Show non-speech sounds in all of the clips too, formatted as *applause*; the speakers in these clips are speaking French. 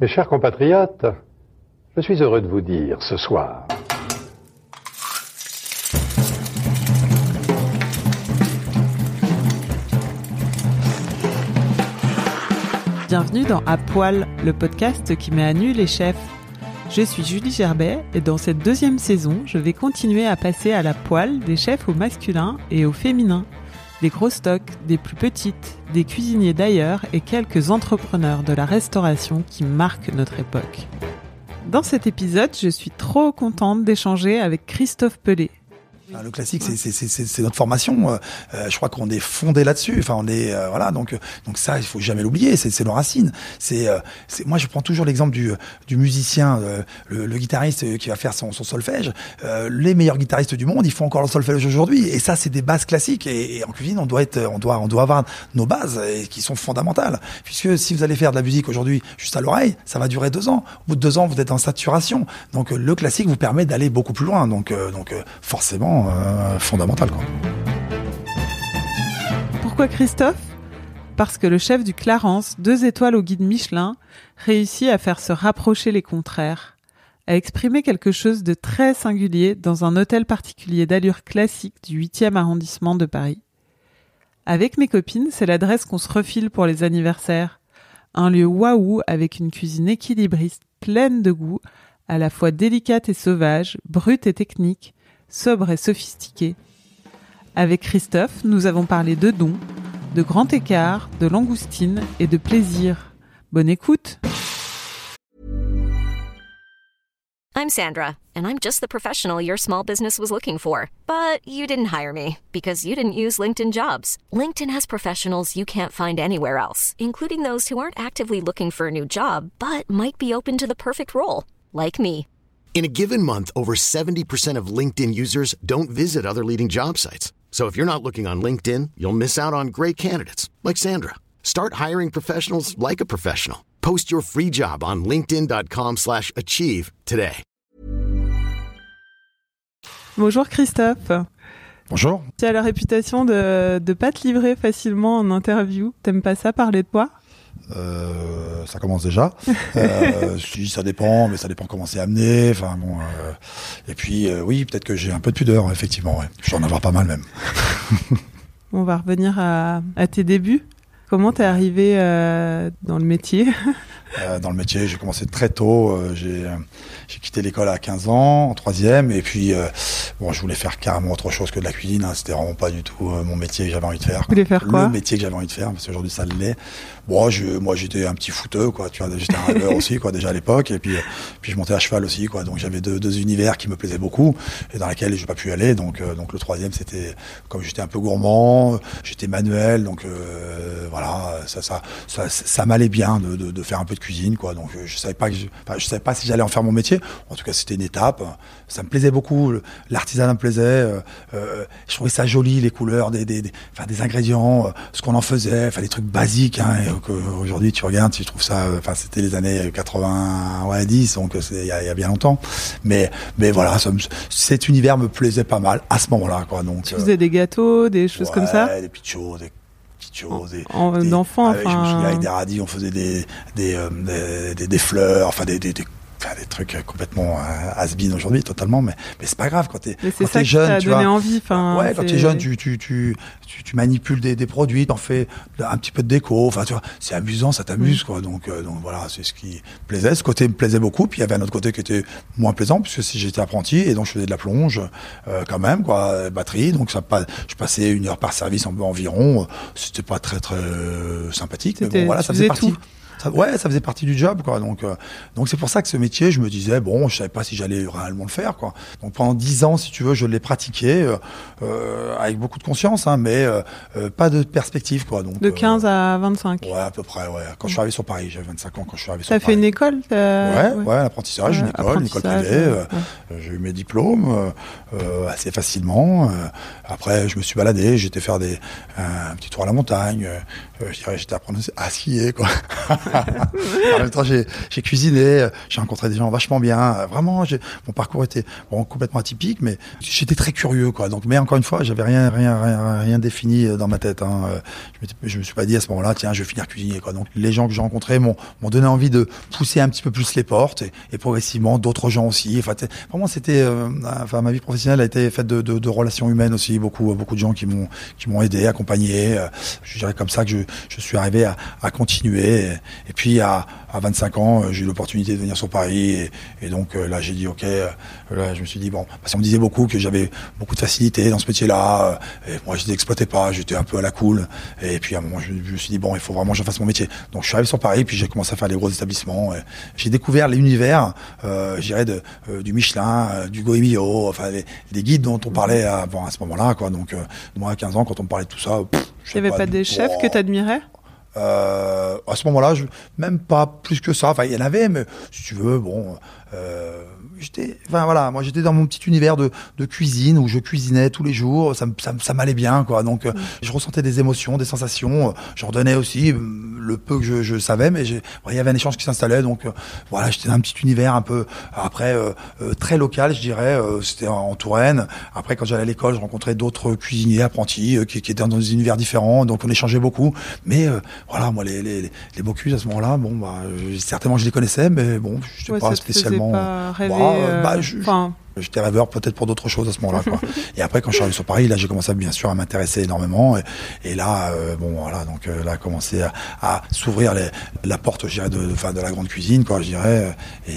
Mes chers compatriotes, je suis heureux de vous dire ce soir Bienvenue dans À Poil, le podcast qui met à nu les chefs. Je suis Julie Gerbet et dans cette deuxième saison, je vais continuer à passer à la poêle des chefs au masculin et au féminin des gros stocks, des plus petites, des cuisiniers d'ailleurs et quelques entrepreneurs de la restauration qui marquent notre époque. Dans cet épisode, je suis trop contente d'échanger avec Christophe Pelé, le classique, c'est notre formation. Euh, euh, je crois qu'on est fondé là-dessus. Enfin, on est euh, voilà. Donc, donc ça, il faut jamais l'oublier. C'est nos racines. C'est, moi, je prends toujours l'exemple du, du musicien, le, le, guitariste qui va faire son, son solfège. les meilleurs guitaristes du monde, ils font encore le solfège aujourd'hui. Et ça, c'est des bases classiques. Et, en cuisine, on doit être, on doit, on doit avoir nos bases qui sont fondamentales. Puisque si vous allez faire de la musique aujourd'hui juste à l'oreille, ça va durer deux ans. Au bout de deux ans, vous êtes en saturation. Donc, le classique vous permet d'aller beaucoup plus loin. Donc, donc forcément euh. Pourquoi Christophe? Parce que le chef du Clarence, deux étoiles au guide Michelin, réussit à faire se rapprocher les contraires, à exprimer quelque chose de très singulier dans un hôtel particulier d'allure classique du 8e arrondissement de Paris. Avec mes copines, c'est l'adresse qu'on se refile pour les anniversaires. Un lieu waouh avec une cuisine équilibriste, pleine de goût, à la fois délicate et sauvage, brute et technique, sobre et sophistiqué. Avec Christophe, nous avons parlé de dons, de grand écart, de langoustine et de plaisir. Bonne écoute. I'm Sandra, and I'm just the professional your small business was looking for. But you didn't hire me because you didn't use LinkedIn jobs. LinkedIn has professionals you can't find anywhere else, including those who aren't actively looking for a new job but might be open to the perfect role, like me. In a given month, over 70% of LinkedIn users don't visit other leading job sites. So if you're not looking on LinkedIn, you'll miss out on great candidates like Sandra. Start hiring professionals like a professional. Post your free job on linkedin.com/achieve today. Bonjour Christophe. Bonjour. Tu as la réputation de ne pas te livrer facilement en interview. T'aimes pas ça parler de toi euh, ça commence déjà. *laughs* euh, je dis ça dépend, mais ça dépend comment c'est amené. Enfin bon. Euh, et puis euh, oui, peut-être que j'ai un peu de pudeur, effectivement. Ouais. Je vais en avoir pas mal même. *laughs* On va revenir à, à tes débuts. Comment t'es arrivé dans le métier? Dans le métier, j'ai commencé très tôt. j'ai j'ai quitté l'école à 15 ans, en troisième, et puis bon, je voulais faire carrément autre chose que de la cuisine. Hein. C'était vraiment pas du tout mon métier que j'avais envie de faire. Tu voulais faire quoi? Le métier que j'avais envie de faire, parce qu'aujourd'hui ça l'est. Bon, je, moi j'étais un petit footeux, quoi. Tu vois, j'étais un rêveur *laughs* aussi, quoi, déjà à l'époque. Et puis, puis je montais à cheval aussi, quoi. Donc j'avais deux, deux, univers qui me plaisaient beaucoup et dans lesquels j'ai pas pu aller. Donc, euh, donc le troisième, c'était comme j'étais un peu gourmand, j'étais manuel, donc euh, voilà, ça, ça, ça, ça m'allait bien de, de, de, faire un peu de cuisine, quoi. Donc je savais pas que je, enfin, je savais pas si j'allais en faire mon métier. En tout cas, c'était une étape. Ça me plaisait beaucoup. L'artisanat me plaisait. Euh, euh, je trouvais ça joli, les couleurs, des, des, des, enfin, des ingrédients, ce qu'on en faisait, enfin des trucs basiques. Hein, aujourd'hui tu regardes, tu trouves ça, enfin c'était les années 80, ouais 10, donc il y, a bien longtemps. Mais mais voilà, cet univers me plaisait pas mal à ce moment-là, quoi. Donc tu faisais des gâteaux, des choses comme ça, des petites choses, des choses, des, d'enfants. Enfin... Je me souviens avec des radis, on faisait des des, euh, des, des, fleurs, enfin des, des faire des trucs complètement euh, has-been aujourd'hui totalement mais mais c'est pas grave quand t'es quand es jeune tu vois. envie, ouais quand t'es jeune tu tu, tu tu, manipules des, des produits t'en fais un petit peu de déco enfin tu vois c'est amusant ça t'amuse mm. quoi donc euh, donc voilà c'est ce qui plaisait. Ce côté me plaisait beaucoup puis il y avait un autre côté qui était moins plaisant puisque si j'étais apprenti et donc je faisais de la plonge euh, quand même quoi batterie donc ça pas je passais une heure par service environ c'était pas très très sympathique mais bon voilà ça faisait partie ouais, ça faisait partie du job, quoi. Donc, euh, donc c'est pour ça que ce métier, je me disais, bon, je savais pas si j'allais réellement le faire, quoi. Donc pendant dix ans, si tu veux, je l'ai pratiqué euh, euh avec beaucoup de conscience, hein, mais euh, pas de perspective, quoi. Donc de 15 à 25. Ouais, à peu près, ouais. Quand je suis arrivé sur Paris, j'avais 25 ans quand je suis arrivé sur Paris. T'as fait une école Ouais, ouais, l'apprentissage, une école, une école privée. J'ai eu mes diplômes assez facilement. après, je me suis baladé, j'étais faire des un petit tour à la montagne. Je dirais, j'étais apprendre à skier, quoi. *laughs* en même temps, j'ai cuisiné, j'ai rencontré des gens vachement bien. Vraiment, j'ai- mon parcours était bon, complètement atypique, mais j'étais très curieux, quoi. Donc, mais encore une fois, j'avais rien, rien, rien, rien défini dans ma tête. Hein. Euh, Je, je me suis pas dit à ce moment-là, tiens, je vais finir cuisinier, quoi. Donc, les gens que j'ai rencontrés m'ont donné envie de pousser un petit peu plus les portes et, et progressivement d'autres gens aussi. Enfin, vraiment, c'était, euh, enfin, ma vie professionnelle a été faite de, de, de relations humaines aussi. Beaucoup, beaucoup de gens qui m'ont, qui m'ont aidé, accompagné. Euh, Je dirais comme ça que je, je suis arrivé à, continuer. Et, puis, à, à 25 ans, euh, j'ai eu l'opportunité de venir sur Paris. Et, donc, euh, là, j'ai dit, OK, euh, là, je me suis dit, bon, parce qu'on me disait beaucoup que j'avais beaucoup de facilité dans ce métier-là. Et moi, je n'exploitais pas, j'étais un peu à la cool. Et puis, à un moment, je, me suis dit, bon, il faut vraiment que je fasse mon métier. Donc, je suis arrivé sur Paris, puis j'ai commencé à faire des gros établissements. J'ai découvert l'univers, euh, je dirais, de, du Michelin, du Goemio, enfin, les, des guides dont on parlait avant, à ce moment-là, quoi. Donc, moi, à 15 ans, quand on me parlait de tout ça, Il n'y avait pas des chefs que tu admirais Euh, à ce moment-là, je, même pas plus que ça. Enfin, il y en avait, mais si tu veux, bon, euh, j'étais, enfin voilà, moi j'étais dans mon petit univers de, de cuisine où je cuisinais tous les jours. Ça, ça, ça m'allait bien, quoi. Donc, euh, je ressentais des émotions, des sensations. Je redonnais aussi euh, le peu que je, je savais, mais il y avait un échange qui s'installait. Donc, euh, voilà, j'étais dans un petit univers un peu, après, euh, euh, très local, je dirais. euh, C'était en, en Touraine. Après, quand j'allais à l'école, je rencontrais d'autres cuisiniers, apprentis, euh, qui, qui étaient dans des univers différents. Donc, on échangeait beaucoup. Mais euh, voilà, moi, les, les, les Bocuse à ce moment-là, bon, bah, euh, certainement je les connaissais, mais bon, je n'étais Ouais, pas ça pas rêver, Ouais, euh, bah, je- J'étais rêveur peut-être pour d'autres choses à ce moment-là. quoi. *laughs* et après, quand je suis arrivé sur Paris, là, j'ai commencé bien sûr à m'intéresser énormément. Et, et là, euh, bon, voilà, donc euh, là, a commencé à, à s'ouvrir les- la porte, je dirais, de, de, la grande cuisine, quoi, je dirais. Et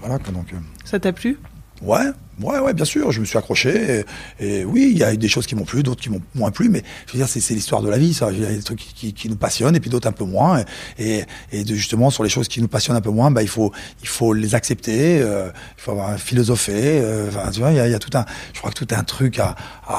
voilà, quoi, donc. euh, ça t'a plu? Ouais, ouais, ouais, bien sûr, je me suis accroché. Et, oui, il y a eu des choses qui m'ont plu, d'autres qui m'ont moins plu, mais je veux dire, c'est l'histoire de la vie, ça. Il y a des trucs qui, nous passionnent et puis d'autres un peu moins. Et, et de, justement, sur les choses qui nous passionnent un peu moins, bah, il faut, il faut les accepter, euh, il faut avoir philosophé. euh, tu vois, il y a, tout un, je crois que tout un truc à,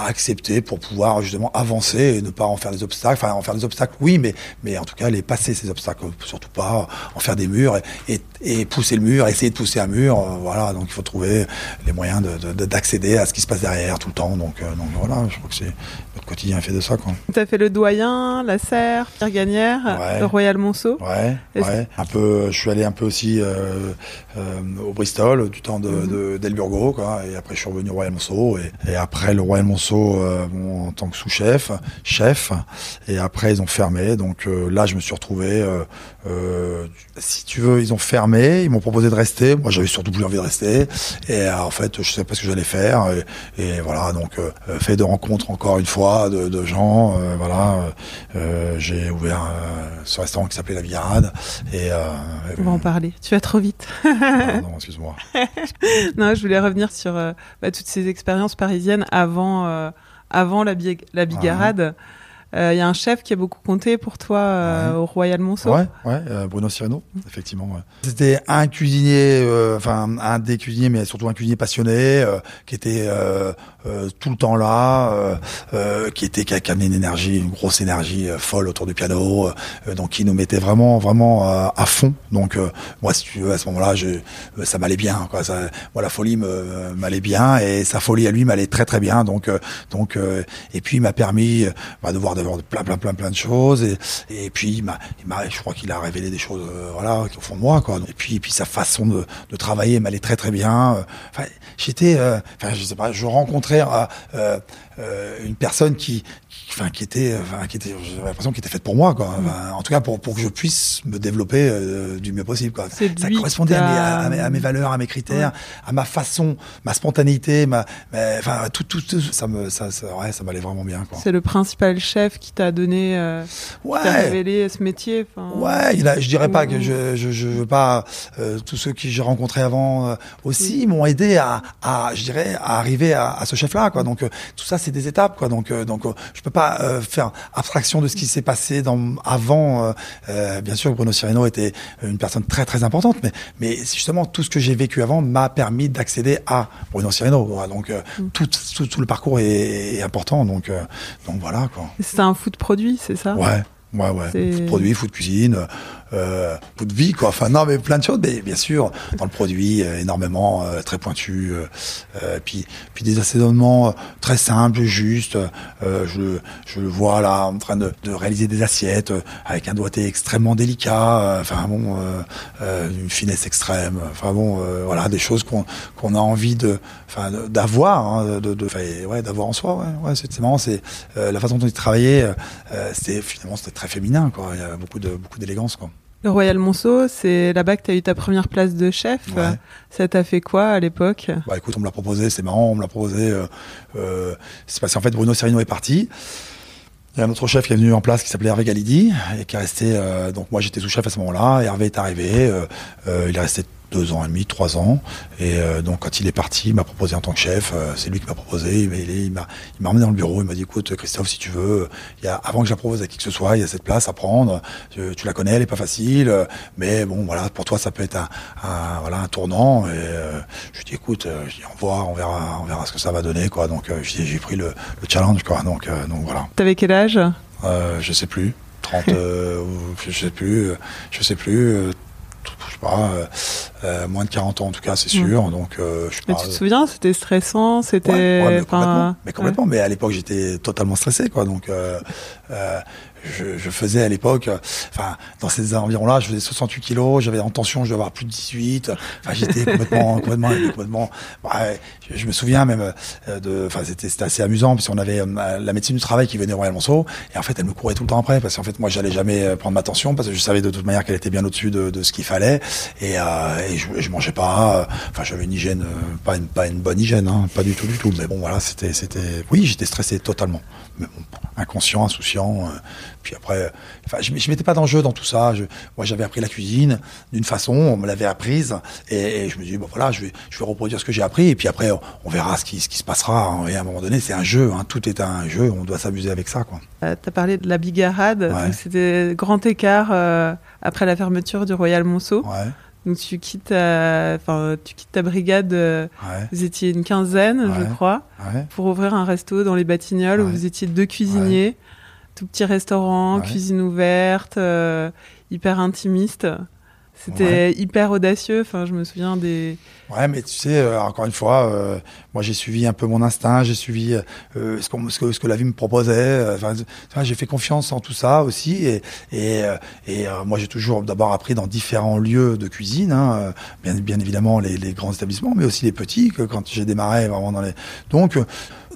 accepter pour pouvoir justement avancer et ne pas en faire des obstacles. Enfin, en faire des obstacles, oui, mais, mais en tout cas, les passer ces obstacles, surtout pas en faire des murs et, pousser le mur, essayer de pousser un mur. euh, voilà, donc il faut trouver les moyens de- d'accéder à ce qui se passe derrière tout le temps. Donc, euh, donc voilà, je crois que c'est notre quotidien est fait de ça, quoi. T'as fait le doyen, la serre, Pierre Gagnère, Ouais. le Royal Monceau. Ouais, ouais. Un peu, je suis allé un peu aussi euh, euh, au Bristol, du temps de, Mhm. de d'Elburgo, quoi. Et après, je suis revenu au Royal Monceau. Et, et après, le Royal Monceau, euh, bon, en tant que sous-chef, chef. Et après, ils ont fermé. Donc là, je me suis retrouvé. Euh, si tu veux, ils ont fermé. Ils m'ont proposé de rester. Moi, j'avais surtout plus envie de rester. Et euh, en fait, je sais pas ce que j'allais faire. Et, et voilà, donc euh, fait de rencontres encore une fois de, de gens. euh, voilà, euh, j'ai ouvert euh, ce restaurant qui s'appelait La Villarade. Et euh, On va en parler. Tu vas trop vite. pardon, excuse-moi. *laughs* non, je voulais revenir sur euh, bah, toutes ces expériences parisiennes avant, euh, avant la, bi- la bigarade. Il y a un chef qui a beaucoup compté pour toi euh, Ouais. au Royal Monceau. Ouais, ouais, euh, Bruno Cyrano, effectivement. ouais. C'était un cuisinier, euh, enfin un des cuisiniers, mais surtout un cuisinier passionné, euh, qui était euh, euh, tout le temps là, euh, euh, qui était qui a qui amenait une énergie, une grosse énergie euh, folle autour du piano, euh, donc qui nous mettait vraiment, vraiment euh, à fond. Donc euh, moi, si tu veux, à ce moment-là, euh, ça m'allait bien. Quoi. Ça, moi, la folie m'allait bien et sa folie à lui m'allait très très bien. Donc euh, donc euh, et puis il m'a permis euh, bah, de voir d'avoir plein plein plein plein de choses et et puis il m'a je crois qu'il a révélé des choses euh, voilà au fond de moi quoi. Et puis et puis sa façon de, de travailler m'allait très très bien. Euh, j'étais euh, enfin je sais pas, je rencontrais une personne qui qui, enfin, qui était, enfin, qui était, j'avais l'impression qu'il était faite pour moi, quoi. Enfin, en tout cas, pour, pour que je puisse me développer euh, du mieux possible, quoi. Ça correspondait à mes, à, mes, à mes valeurs, à mes critères, à ma façon, ma spontanéité, ma, ma- enfin, tout, tout, tout, ça me, ça, ça, ouais, ça m'allait vraiment bien, quoi. C'est le principal chef qui t'a donné, euh, qui t'a Ouais. révélé ce métier. enfin. Ouais, il a, je dirais pas que je, je, je veux pas. euh, tous ceux qui j'ai rencontrés avant euh, aussi m'ont aidé à, à, je dirais, à arriver à, à ce chef-là, quoi. Donc euh, tout ça, c'est des étapes, quoi. Donc, euh, donc, je peux pas euh, faire abstraction de ce qui s'est passé dans avant. euh, euh, bien sûr, Bruno Cirino était une personne très très importante, mais mais justement tout ce que j'ai vécu avant m'a permis d'accéder à Bruno Cirino. quoi. Donc euh, tout, tout, tout le parcours est, est important. Donc donc voilà, quoi. C'est un food produit, c'est ça? Ouais, ouais, ouais. Food produit, food cuisine. Euh, bout de vie, quoi. Enfin, non, mais plein de choses, mais bien sûr, dans le produit, euh, énormément, euh, très pointu. Euh, euh, puis, puis des assaisonnements très simples, justes. Euh, je, je le vois là en train de, de réaliser des assiettes euh, avec un doigté extrêmement délicat. euh, Enfin bon, euh, euh, une finesse extrême. Enfin bon, euh, voilà, des choses qu'on qu'on a envie de, enfin, d'avoir, hein, de, de, ouais, d'avoir en soi. Ouais, ouais c'est marrant. C'est euh, la façon dont il travaillait. euh, euh, c'était finalement c'était très féminin, quoi. Il y a beaucoup de beaucoup d'élégance, quoi. Le Royal Monceau, c'est là-bas que tu as eu ta première place de chef. Ouais. Ça t'a fait quoi à l'époque? Bah écoute, on me l'a proposé, c'est marrant, on me l'a proposé. Euh, euh, c'est parce qu'en fait Bruno Serino est parti. Il y a un autre chef qui est venu en place qui s'appelait Hervé Galidi et qui est resté. euh, donc moi j'étais sous-chef à ce moment-là. Hervé est arrivé. il est resté deux ans et demi, trois ans. Et euh, donc quand il est parti, il m'a proposé en tant que chef. euh, c'est lui qui m'a proposé. Il, m'a- il m'a emmené dans le bureau. Il m'a dit écoute Christophe, si tu veux, il y a, avant que je la propose à qui que ce soit, il y a cette place à prendre. Tu, tu la connais, elle est pas facile, euh, mais bon voilà, pour toi ça peut être un, un- voilà un tournant. Et euh, je lui dis écoute, je dis, on voit, on verra, on verra ce que ça va donner quoi. Donc j'ai pris le, le challenge quoi. Donc donc voilà. T'avais quel âge? Je sais plus. 30, euh, ou je sais plus, je sais plus, pas, euh, euh, moins de 40 ans en tout cas, c'est sûr. Donc, euh, je Mais tu te souviens, c'était stressant, c'était. Ouais, ouais, mais complètement. Mais, ouais. mais à l'époque, j'étais totalement stressé, quoi. Donc, je, je faisais à l'époque, euh, enfin, dans ces environs-là, je faisais 68 kilos, j'avais en tension, je devais avoir plus de 18. Enfin, j'étais complètement, *laughs* complètement, complètement. ouais, je, je me souviens même euh, de, enfin, c'était, c'était assez amusant, puisqu'on avait euh, la médecine du travail qui venait au Royal Monceau, et en fait, elle me courait tout le temps après, parce qu'en fait, moi, j'allais jamais prendre ma tension, parce que je savais de toute manière qu'elle était bien au-dessus de, de ce qu'il fallait, et, euh, et je, je mangeais pas. Enfin, j'avais une hygiène, pas une, pas une bonne hygiène, hein, pas du tout, du tout. Mais bon, voilà, c'était, c'était, oui, j'étais stressé totalement, mais bon, inconscient, insouciant. euh, puis après, enfin, je, je m'étais pas dans le jeu dans tout ça. Je, moi, j'avais appris la cuisine d'une façon, on me l'avait apprise, et, et je me dis bon voilà, je vais, je vais reproduire ce que j'ai appris, et puis après, on, on verra ce qui, ce qui se passera. hein. et à un moment donné, c'est un jeu, hein, tout est un jeu, on doit s'amuser avec ça, quoi. Euh, T'as parlé de la bigarade, Ouais. c'était grand écart euh, après la fermeture du Royal Monceau. Ouais, Donc tu quittes, euh, enfin tu quittes ta brigade. euh, ouais, vous étiez une quinzaine, je crois, ouais. pour ouvrir un resto dans les Batignolles où vous étiez deux cuisiniers, tout petit restaurant, Ouais. cuisine ouverte, euh, hyper intimiste. C'était hyper audacieux. Enfin, je me souviens des. Ouais, mais tu sais, euh, encore une fois, euh, moi j'ai suivi un peu mon instinct, j'ai suivi euh, ce, qu'on- ce, que, ce que la vie me proposait. euh, Enfin, j'ai fait confiance en tout ça aussi, et, et, euh, et euh, moi j'ai toujours d'abord appris dans différents lieux de cuisine, hein, euh, bien, bien évidemment les, les grands établissements, mais aussi les petits. Que quand j'ai démarré vraiment dans les, donc euh,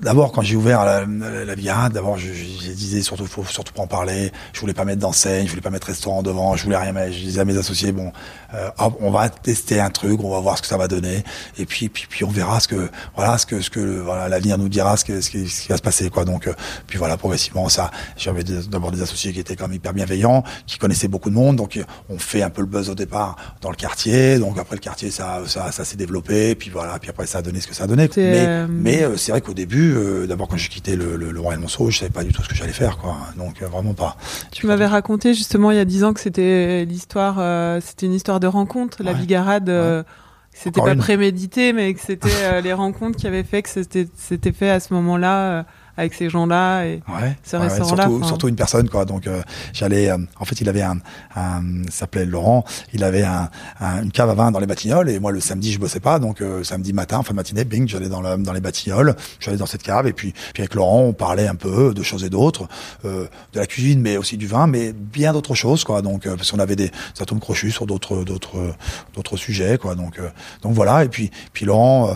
D'abord, quand j'ai ouvert la, la, bigarade, d'abord, je, je, je disais surtout, faut surtout pas en parler. Je voulais pas mettre d'enseigne, je voulais pas mettre restaurant devant, je voulais rien mettre. Je disais à mes associés, bon, euh, on va tester un truc, on va voir ce que ça va donner, et puis, puis, puis on verra ce que, voilà, ce que, ce que, voilà, l'avenir nous dira, ce que, ce qui, ce qui va se passer, quoi. Donc, euh, puis voilà, progressivement, ça, j'avais d'abord des associés qui étaient quand même hyper bienveillants, qui connaissaient beaucoup de monde, donc on fait un peu le buzz au départ dans le quartier, donc après le quartier, ça, ça, ça s'est développé, puis voilà, puis après ça a donné ce que ça a donné. Mais, euh, mais euh, c'est vrai qu'au début, euh, d'abord quand j'ai quitté le, le, le Royal Monceau, je savais pas du tout ce que j'allais faire, quoi. Donc euh, vraiment pas. Tu m'avais raconté justement il y a dix ans que c'était l'histoire, euh, c'était une histoire de rencontre, la Ouais. bigarade. euh, que C'était pas une. prémédité, mais que c'était euh, les rencontres qui avaient fait que c'était c'était fait à ce moment-là euh, avec ces gens-là. Et Ouais. Ce ouais, restaurant-là, surtout, surtout une personne, quoi. Donc euh, j'allais. euh, en fait, il avait un, un il s'appelait Laurent. Il avait un, un- une cave à vin dans les Batignolles et moi le samedi je bossais pas, donc euh, samedi matin, fin de matinée, bing, j'allais dans, le, dans les Batignolles. J'allais dans cette cave et puis, puis avec Laurent, on parlait un peu de choses et d'autres, euh, de la cuisine, mais aussi du vin, mais bien d'autres choses, quoi. Donc euh, parce qu'on avait des atomes crochus sur d'autres d'autres d'autres sujets, quoi. Donc euh, donc voilà. Et puis puis Laurent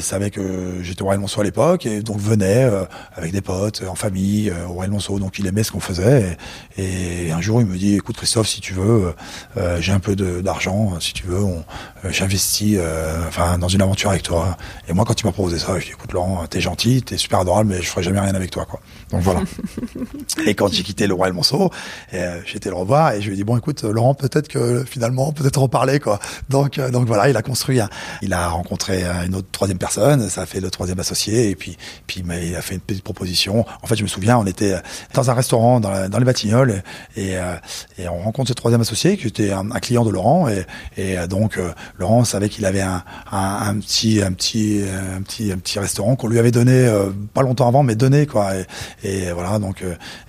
savait que j'étais au Monceau à l'époque et donc venait euh, avec des potes, en famille, euh, au Royal Monceau. Donc il aimait ce qu'on faisait. Et, et un jour il me dit, écoute Christophe, si tu veux, euh, euh, j'ai un peu d'argent, si tu veux, on- euh, j'investis, euh, enfin dans une aventure avec toi. Et moi quand il m'a proposé ça, je dis, écoute Laurent, t'es gentil, t'es super adorable, mais je ferai jamais rien avec toi, quoi. Donc voilà. *laughs* et quand j'ai quitté le Royal Monceau, euh, été le revoir et je lui ai dit bon écoute Laurent peut-être que finalement peut-être en parler quoi. Donc euh, donc voilà il a construit un- il a rencontré euh, une autre troisième personne ça a fait le troisième associé et puis puis il a fait une pe- proposition. En fait, je me souviens, on était dans un restaurant dans, les Batignolles et, euh, et on rencontre ce troisième associé qui était un, client de Laurent et, et euh, donc euh, Laurent savait qu'il avait un, un, petit un petit un petit un petit restaurant qu'on lui avait donné euh, pas longtemps avant mais donné quoi. Et, et voilà donc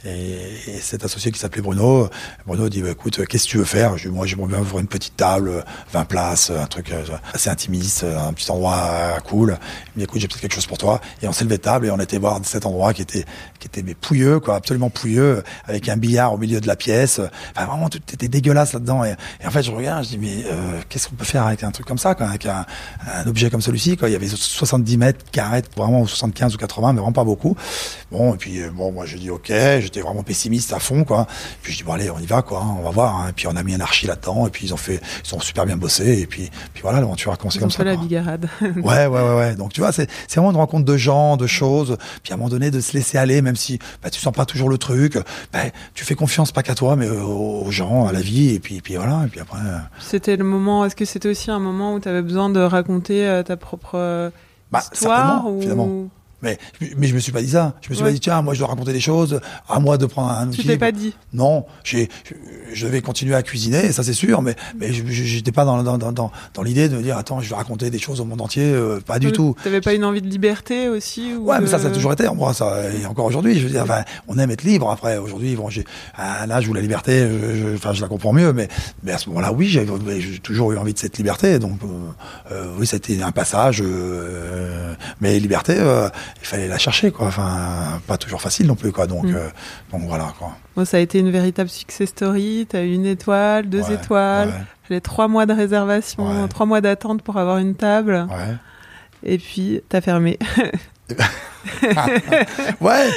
et, et cet associé qui s'appelait Bruno Bruno dit bah, écoute qu'est-ce que tu veux faire? Je moi j'aimerais bien ouvrir une petite table euh, 20 places un truc assez intimiste un petit endroit cool. Il dit écoute j'ai peut-être quelque chose pour toi. Et on s'est levé de table et on était voir cet endroit qui était qui était mais pouilleux quoi absolument pouilleux avec un billard au milieu de la pièce enfin vraiment tout était dégueulasse là-dedans et, et en fait je regarde je dis mais euh, qu'est-ce qu'on peut faire avec un truc comme ça quoi, avec un, un objet comme celui-ci quoi? Il y avait 70 mètres carrés vraiment ou 75 ou 80 mais vraiment pas beaucoup bon et puis euh, bon moi je dis ok j'étais vraiment pessimiste à fond quoi puis je dis bon allez on y va quoi on va voir hein. et puis on a mis un archi là-dedans et puis ils ont fait ils ont super bien bossé et puis puis voilà l'aventure a commencé Ils ont comme fait ça la quoi. bigarade. Ouais, ouais, ouais, ouais. Donc tu vois, c'est c'est vraiment une rencontre de gens, de choses. Puis à un moment donné, de se laisser aller, même si bah, tu sens pas toujours le truc. Bah, tu fais confiance pas qu'à toi, mais aux, aux gens, à la vie. Et puis, puis voilà. Et puis après. euh, C'était le moment. Est-ce que c'était aussi un moment où tu avais besoin de raconter euh, ta propre euh, Bah, histoire ou finalement. Mais, mais je me suis pas dit ça. Je me suis Ouais. pas dit tiens, moi je dois raconter des choses. À moi de prendre un tu t'es pas dit Non, j'ai, je, devais continuer à cuisiner, ça c'est sûr, mais, mais j'étais pas dans, dans, dans, dans, l'idée de me dire attends, je vais raconter des choses au monde entier, euh, pas du tout. T'avais pas une envie de liberté aussi ou Ouais, mais ça, ça a toujours été en moi, ça, et encore aujourd'hui. Je veux dire, enfin, on aime être libre. Après, aujourd'hui, bon, j'ai un âge où la liberté, je, je- enfin, je la comprends mieux, mais, mais à ce moment-là, oui, j'ai toujours eu envie de cette liberté. Donc, euh, euh, oui, c'était un passage, euh, mais liberté, il fallait la chercher, quoi. Enfin, pas toujours facile non plus, quoi. Donc, Mm. euh, donc voilà, quoi. Bon, ça a été une véritable success story. T'as eu une étoile, deux Ouais, étoiles. ouais, Fallait trois mois de réservation, Ouais. trois mois d'attente pour avoir une table. ouais. Et puis, t'as fermé. *laughs* *laughs* ouais,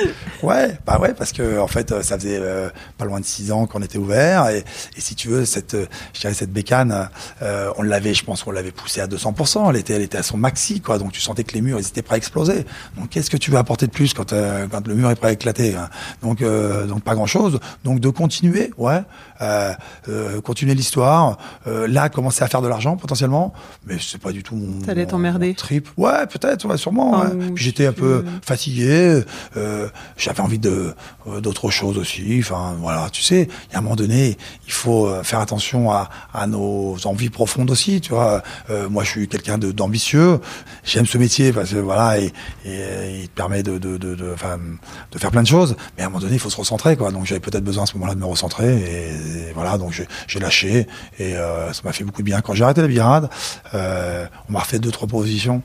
ouais, bah ouais, parce que en fait, ça faisait euh, pas loin de six ans qu'on était ouvert, et, et si tu veux, cette, euh, je dirais cette bécane, euh, on l'avait, je pense qu'on l'avait poussée à 200%. Elle était, elle était à son maxi, quoi. Donc tu sentais que les murs, ils étaient prêts à exploser. Donc qu'est-ce que tu veux apporter de plus quand, euh, quand le mur est prêt à éclater hein? Donc, euh, donc pas grand-chose. Donc de continuer, ouais, euh, euh, continuer l'histoire. Euh, là, commencer à faire de l'argent potentiellement, mais c'est pas du tout mon. T'allais t'emmerder. Trip. Ouais, peut-être, ouais, sûrement. Ouais. Puis j'étais un peu fatigué. euh, J'avais envie de d'autres choses aussi. Enfin, voilà, tu sais, il y a un moment donné, il faut faire attention à, à nos envies profondes aussi. Tu vois, moi, je suis quelqu'un de- d'ambitieux. J'aime ce métier parce que voilà, et, et, il te permet de de, de, de, faire plein de choses. Mais à un moment donné, il faut se recentrer, quoi. Donc, j'avais peut-être besoin à ce moment-là de me recentrer. Et voilà, donc j'ai- lâché. Et euh, ça m'a fait beaucoup de bien. Quand j'ai arrêté la birade, euh, on m'a refait deux trois propositions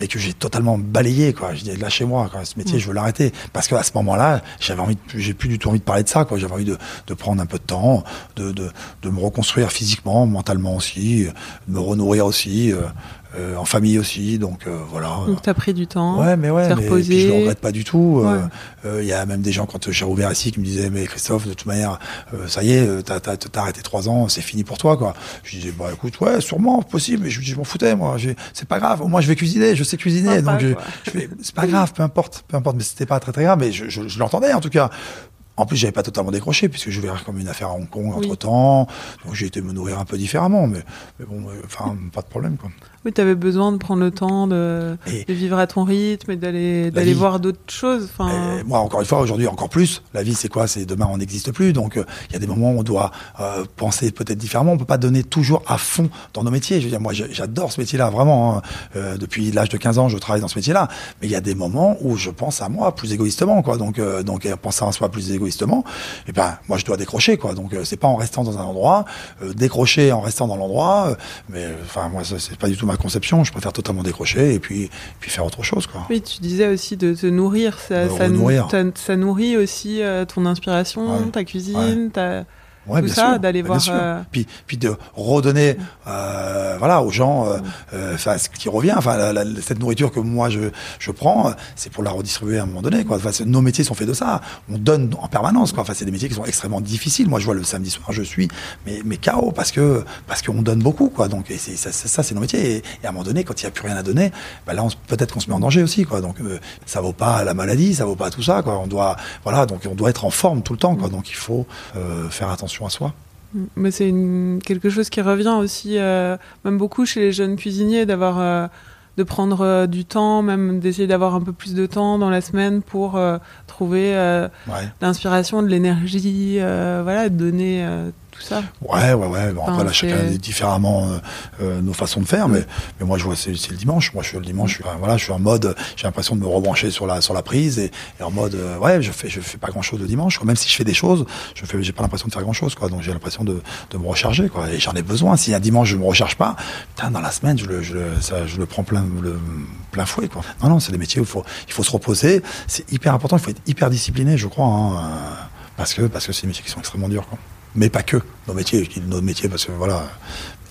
mais que j'ai totalement balayé quoi. Je dis lâchez-moi ce métier je veux l'arrêter. Parce qu'à ce moment-là j'avais envie j'ai plus du tout envie de parler de ça quoi. J'avais envie de, de prendre un peu de temps de, de, de me reconstruire physiquement mentalement aussi de me renourrir aussi euh, euh, en famille aussi donc euh, voilà Donc, t'as pris du temps. Ouais, mais ouais, mais reposé. puis je le regrette pas du tout. Ouais. Il euh, y a même des gens quand j'ai rouvert ici qui me disaient mais Christophe, de toute manière, euh, ça y est, euh, t'as t'as t'as arrêté trois ans, c'est fini pour toi quoi. Je disais bah écoute, ouais, sûrement possible, mais je, je m'en foutais moi. C'est pas grave, au moins je vais cuisiner, je sais cuisiner, Sympa, donc c'est pas grave, peu importe, peu importe, mais c'était pas très très grave, mais je, je, je l'entendais en tout cas. En plus, j'avais pas totalement décroché puisque je verrais comme une affaire à Hong Kong entre temps, donc j'ai été me nourrir un peu différemment, mais, mais bon, euh, enfin pas de problème quoi. Oui, t'avais besoin de prendre le temps de, vivre à ton rythme et d'aller voir d'autres choses. Enfin, Et moi, encore une fois, aujourd'hui, encore plus. La vie, c'est quoi? C'est demain, on n'existe plus. Donc, euh, il y a des moments où on doit euh, penser peut-être différemment. On peut pas donner toujours à fond dans nos métiers. Je veux dire, moi, j'adore ce métier-là, vraiment. hein. Euh, depuis l'âge de 15 ans, je travaille dans ce métier-là. Mais il y a des moments où je pense à moi plus égoïstement, quoi. Donc, donc, pensant à soi plus égoïstement, et ben, moi, je dois décrocher, quoi. Donc, c'est pas en restant dans un endroit, décrocher en restant dans l'endroit. mais, enfin, moi, c'est pas du tout ma conception. Je préfère totalement décrocher et puis, puis faire autre chose, quoi. oui, tu disais aussi de te nourrir. Ça, nourrit aussi euh, ton inspiration, Ouais. ta cuisine, ta... Ouais, Tout bien ça, d'aller voir, euh, Puis, puis de redonner, euh, voilà, aux gens, euh, euh, enfin, ce qui revient, enfin, cette nourriture que moi je, je prends, c'est pour la redistribuer à un moment donné, quoi. Nos métiers sont faits de ça. On donne en permanence, quoi. Enfin, c'est des métiers qui sont extrêmement difficiles. Moi, je vois le samedi soir, je suis, mais, mais KO parce que, parce qu'on donne beaucoup, quoi. Donc, et ça, c'est nos métiers. Et, et à un moment donné, quand il n'y a plus rien à donner, bah là, peut-être qu'on se met en danger aussi, quoi. Donc, euh, ça vaut pas la maladie, ça vaut pas tout ça, quoi. On doit, voilà, donc on doit être en forme tout le temps, quoi. Donc, il faut euh, faire attention à soi. Mais c'est quelque chose qui revient aussi, euh, même beaucoup chez les jeunes cuisiniers, d'avoir euh, de prendre euh, du temps, même d'essayer d'avoir un peu plus de temps dans la semaine pour trouver Ouais. l'inspiration, de l'énergie, voilà, donner tout ça. Ouais, ouais, ouais. Bon, Enfin, après, là, chacun dit différemment euh, euh, nos façons de faire, mais, mais moi, je vois, c'est le dimanche. Moi, je suis le dimanche. Je suis, voilà, je suis en mode, j'ai l'impression de me rebrancher sur la sur la prise et, et en mode, euh, ouais, je fais je fais pas grand chose le dimanche. Quoi. Même si je fais des choses, je fais, j'ai pas l'impression de faire grand chose, quoi. Donc, j'ai l'impression de, de me recharger, quoi. Et j'en ai besoin. Si un dimanche je me recharge pas, putain, dans la semaine, je le, je le, ça, je le prends plein le plein fouet, quoi. Non, non, c'est des métiers où il faut il faut se reposer. C'est hyper important. Il faut être hyper discipliné, je crois. Hein, euh, parce que parce que c'est des métiers qui sont extrêmement durs, quoi. Mais pas que nos métiers. Je dis nos métiers parce que voilà,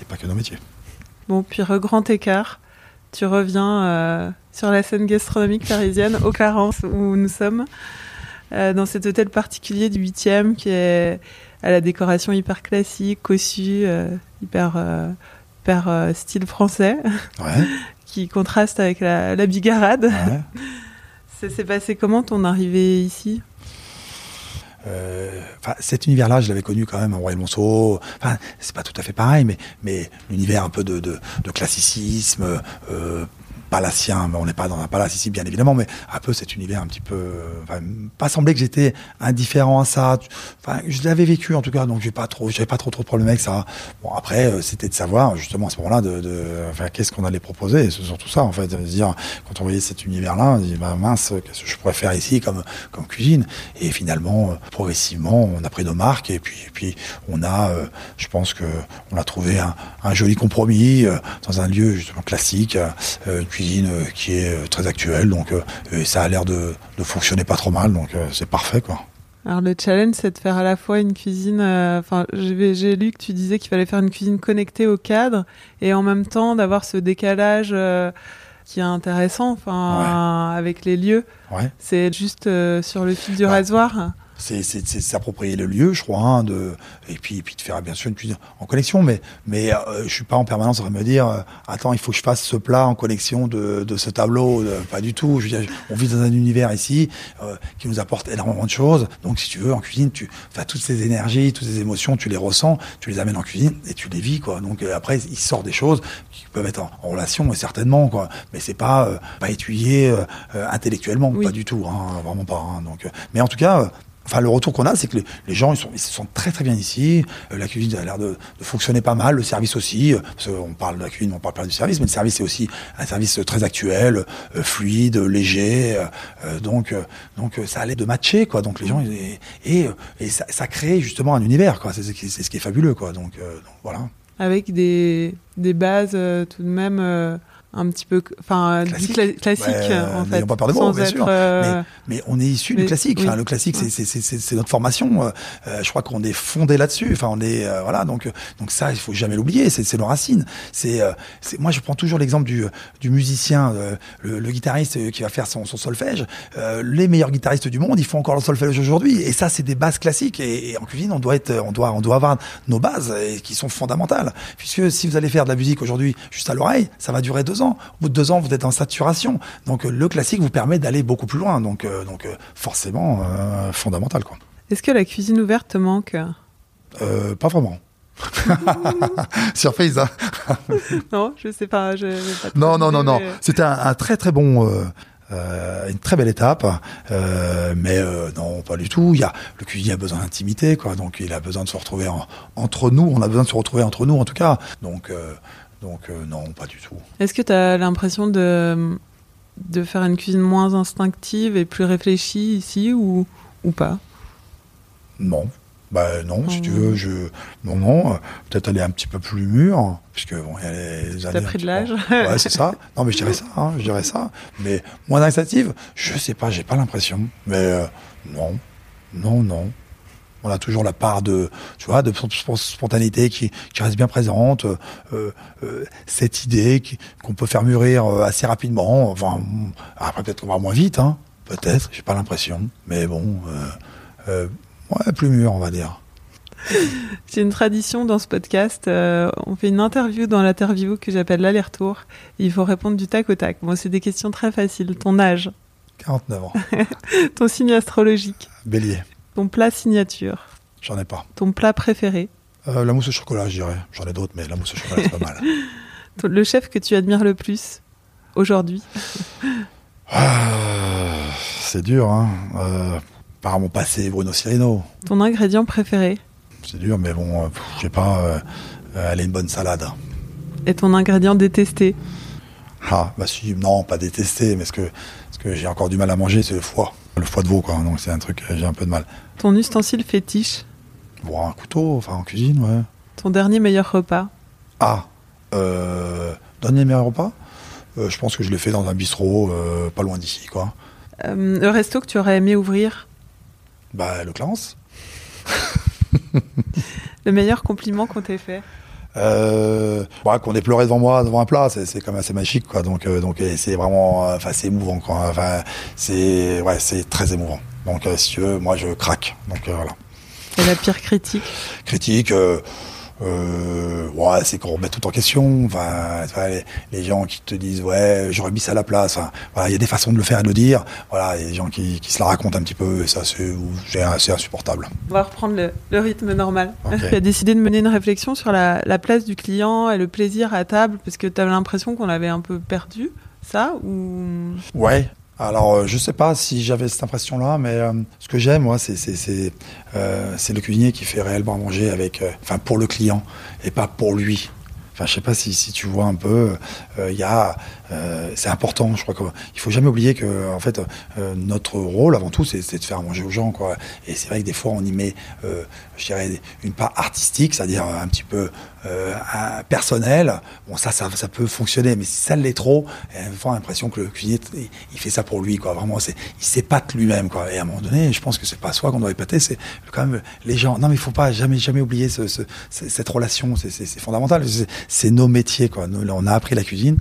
a pas que nos métiers. Bon, puis re- grand écart, tu reviens euh, sur la scène gastronomique parisienne, au Clarence, où nous sommes, euh, dans cet hôtel particulier du 8e qui est à la décoration hyper classique, cossue, euh, hyper, hyper style français, Ouais. *laughs* qui contraste avec la, la bigarade. ouais. *laughs* Ça s'est passé comment ton arrivée ici? Euh, cet univers-là, je l'avais connu quand même en Royal Monceau. Enfin, c'est pas tout à fait pareil, mais mais l'univers un peu de de, de classicisme. Euh, palacien, on n'est pas dans un palace ici, bien évidemment, mais un peu cet univers un petit peu, enfin, pas semblé que j'étais indifférent à ça. Je l'avais vécu en tout cas, donc j'ai pas trop, j'avais pas trop trop de problèmes avec ça. Bon, après, euh, c'était de savoir justement à ce moment-là de, de enfin, qu'est-ce qu'on allait proposer. C'est surtout ça, en fait, de dire quand on voyait cet univers-là, on dit bah, mince, qu'est-ce que je pourrais faire ici comme comme cuisine? Et finalement, euh, progressivement, on a pris nos marques et puis puis on a, euh, je pense que on a trouvé un, joli compromis dans un lieu justement classique, cuisine euh, qui est euh, très actuelle, donc euh, et ça a l'air de, de fonctionner pas trop mal, donc c'est parfait quoi. Alors le challenge, c'est de faire à la fois une cuisine. Enfin, j'ai j'ai lu que tu disais qu'il fallait faire une cuisine connectée au cadre et en même temps d'avoir ce décalage euh, qui est intéressant. Enfin, avec les lieux, Ouais. c'est juste euh, sur le fil du Ouais. rasoir. C'est s'approprier le lieu, je crois, hein, de et puis et puis de faire bien sûr une cuisine en connexion, mais mais euh, je suis pas en permanence de me dire euh, attends il faut que je fasse ce plat en connexion de de ce tableau, euh, pas du tout. Je veux dire, on vit dans un univers ici euh, qui nous apporte énormément de choses, donc si tu veux en cuisine, tu enfin toutes ces énergies, toutes ces émotions, tu les ressens, tu les amènes en cuisine et tu les vis quoi. Donc euh, après il sort des choses qui peuvent être en, en relation certainement quoi, mais c'est pas euh, pas étudié euh, euh, intellectuellement, Oui. pas du tout, hein, vraiment pas. hein. donc euh, mais en tout cas euh, Enfin, le retour qu'on a, c'est que les, gens, ils, sont, ils se sentent très très bien ici. Euh, la cuisine a l'air de, de fonctionner pas mal. Le service aussi. euh, Parce qu'on parle de la cuisine, on parle pas du service, mais le service c'est aussi un service très actuel, euh, fluide, léger. euh, donc, donc ça allait de matcher, quoi. Donc les gens et, et, et ça, ça crée justement un univers, quoi. C'est ce qui est fabuleux, quoi. Donc, donc voilà. avec des, des bases tout de même un petit peu, enfin, Classique. cla- classique Ouais, en fait. pas peur mots, sans bien être, sûr. euh, Mais on est issu du classique. Enfin, oui. le classique, c'est- Ouais. c'est notre formation. Euh, je crois qu'on est fondé là-dessus. Enfin, on est euh, voilà. Donc, donc ça, il faut jamais l'oublier. C'est c'est nos racines. C'est moi, je prends toujours l'exemple du du musicien, le, le guitariste qui va faire son, son solfège. Les meilleurs guitaristes du monde, ils font encore le solfège aujourd'hui. Et ça, c'est des bases classiques. Et, et en cuisine, on doit être, on doit, on doit avoir nos bases et qui sont fondamentales. Puisque si vous allez faire de la musique aujourd'hui juste à l'oreille, ça va durer deux ans. Au bout de deux ans, vous êtes en saturation. Donc euh, le classique vous permet d'aller beaucoup plus loin. Donc, euh, donc euh, forcément euh, fondamental quoi. Est-ce que la cuisine ouverte te manque? Euh, pas vraiment. *laughs* Surprise. Hein *laughs* Non, je sais pas. Je, non, non, non, non. mais- C'était un, un très très bon. Euh, une très belle étape, euh, mais euh, non, pas du tout. Il y a le cuisinier a besoin d'intimité, quoi. Donc il a besoin de se retrouver en- entre nous. On a besoin de se retrouver entre nous, en tout cas. Donc, donc euh, non, pas du tout. Est-ce que tu as l'impression de, de faire une cuisine moins instinctive et plus réfléchie ici ou, ou pas? Non. Bah non, si tu veux, je non non, euh, peut-être aller un petit peu plus mûr, puisque bon, il y a les années. T'as pris de l'âge? *laughs* Ouais, c'est ça. Non, mais je dirais ça, hein, je dirais ça. Mais moins initiative, je sais pas, j'ai pas l'impression. Mais euh, non, non, non. On a toujours la part de, tu vois, de sp- sp- spontanéité qui, qui reste bien présente. euh, euh, cette idée qu'on peut faire mûrir euh, assez rapidement. Enfin, mm, après peut-être qu'on va moins vite, hein. Peut-être, j'ai pas l'impression. Mais bon, euh, ouais, plus mûr, on va dire. *laughs* C'est une tradition dans ce podcast. euh, on fait une interview dans l'interview que j'appelle l'aller-retour. Il faut répondre du tac au tac. Bon, c'est des questions très faciles. Ton âge, 49 ans. *laughs* ton signe astrologique, Bélier, ton plat signature, j'en ai pas. ton plat préféré, Euh, la mousse au chocolat, je dirais. J'en ai d'autres, mais la mousse au chocolat, c'est pas mal. *laughs* le chef que tu admires le plus aujourd'hui *laughs* Ah, c'est dur, hein. Euh, par mon passé, Bruno Cirino. Ton ingrédient préféré C'est dur, mais bon, euh, je sais pas, euh, euh, elle est une bonne salade. Et ton ingrédient détesté Ah, bah si, non, pas détesté, mais ce que, ce que j'ai encore du mal à manger, c'est le foie. Le foie de veau, quoi. Donc c'est un truc, euh, j'ai un peu de mal. Ton ustensile fétiche Bon, un couteau, enfin en cuisine, ouais. Ton dernier meilleur repas Ah, euh, dernier meilleur repas Euh, Je pense que je l'ai fait dans un bistrot, euh, pas loin d'ici, quoi. Le resto que tu aurais aimé ouvrir Bah, le Clarence. *laughs* Le meilleur compliment qu'on t'ait fait Euh, ouais, qu'on ait pleuré devant moi, devant un plat, c'est, quand même assez magique, quoi. Donc, euh, donc, c'est vraiment, euh, enfin, c'est émouvant, quoi. Enfin, c'est, ouais, c'est très émouvant. Donc, euh, si tu veux, moi, je craque. Donc, euh, voilà. Et la pire critique? Critique, euh, ouais, c'est qu'on remet tout en question. Enfin, les, les gens qui te disent, ouais, j'aurais mis ça à la place. Enfin, voilà, il y a des façons de le faire et de le dire. Voilà, il y a des gens qui, qui se la racontent un petit peu, et ça, c'est, assez insupportable. On va reprendre le, le rythme normal. Ok. *laughs* Tu as décidé de mener une réflexion sur la, la place du client et le plaisir à table, parce que tu avais l'impression qu'on avait un peu perdu ça ou? Ouais. Alors, euh, je sais pas si j'avais cette impression-là, mais euh, ce que j'aime, moi, euh, c'est le cuisinier qui fait réellement manger avec, pour le client et pas pour lui. Enfin, je sais pas si, si tu vois un peu, il y a, c'est important. Je crois qu'il faut jamais oublier que, en fait, notre rôle avant tout, c'est de faire manger aux gens, quoi. Et c'est vrai que des fois, on y met, je dirais, une part artistique, c'est-à-dire un petit peu euh, personnel. Bon, ça, ça, peut fonctionner, mais si ça l'est trop, on a l'impression que le cuisinier, il, fait ça pour lui, quoi. Vraiment, c'est, il s'épate lui-même, quoi. Et à un moment donné, je pense que c'est pas soi qu'on doit épater, c'est quand même les gens. Non, mais il faut pas jamais, jamais oublier ce, ce- ce- cette relation. C'est, fondamental. C'est, nos métiers, quoi. On a appris la cuisine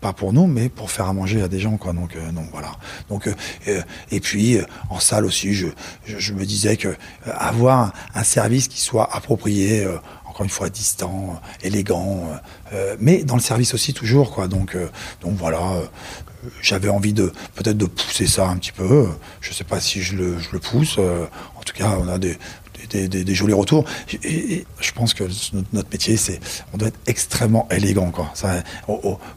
pas pour nous, mais pour faire à manger à des gens, quoi. Donc, euh, donc voilà. Donc, euh, et puis en salle aussi, je, je, me disais que avoir un, service qui soit approprié, une fois distant, euh, élégant, euh, euh, mais dans le service aussi toujours, quoi. Donc, donc voilà. j'avais envie de peut-être de pousser ça un petit peu. Je sais pas si je le, pousse. en tout cas, on a des, des, jolis retours. Et, je pense que notre, métier, c'est, on doit être extrêmement élégant, quoi. Ça,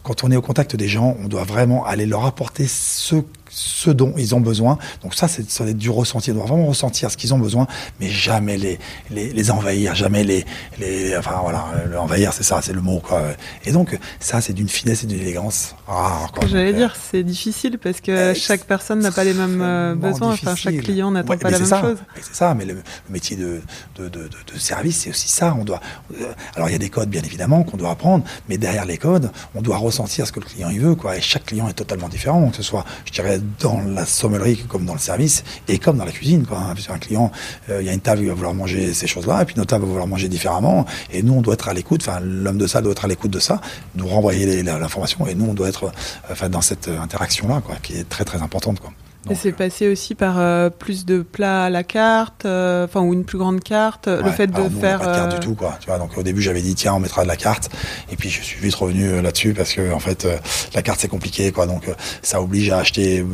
quand on est au contact des gens, on doit vraiment aller leur apporter ce, ce dont ils ont besoin. Donc ça, c'est, ça va être du ressenti. On doit vraiment ressentir ce qu'ils ont besoin, mais jamais les, les, les envahir, jamais les, les, enfin voilà, le envahir, c'est ça, c'est le mot, quoi. Et donc, ça, c'est d'une finesse et d'une élégance rare, quoi. J'allais dire, c'est difficile parce que Ex- chaque personne n'a pas les mêmes euh, besoins. Enfin, chaque client n'attend Ouais, pas la même ça. chose. Mais C'est ça, mais le, le métier de, de, de, de- de service, c'est aussi ça. On doit, euh, alors il y a des codes, bien évidemment, qu'on doit apprendre, mais derrière les codes, on doit ressentir ce que le client il veut, quoi. Et chaque client est totalement différent, que ce soit, je dirais, dans la sommellerie comme dans le service et comme dans la cuisine, quoi. Qu'un client, euh, il y a une table, il va vouloir manger ces choses-là, et puis notre table va vouloir manger différemment. Et nous, on doit être à l'écoute. Enfin, l'homme de salle doit être à l'écoute de ça, nous renvoyer l'information, et nous, on doit être, euh, dans cette euh, interaction-là, quoi, qui est très très importante, quoi. Et c'est euh, passé aussi par euh, plus de plats à la carte, euh, enfin ou une plus grande carte, le fait de nous, faire. pas de carte euh, du tout, quoi. Tu vois, donc au début, j'avais dit tiens, on mettra de la carte, et puis je suis vite revenu là-dessus parce que en fait, euh, la carte c'est compliqué, quoi. Donc euh, ça oblige à acheter euh,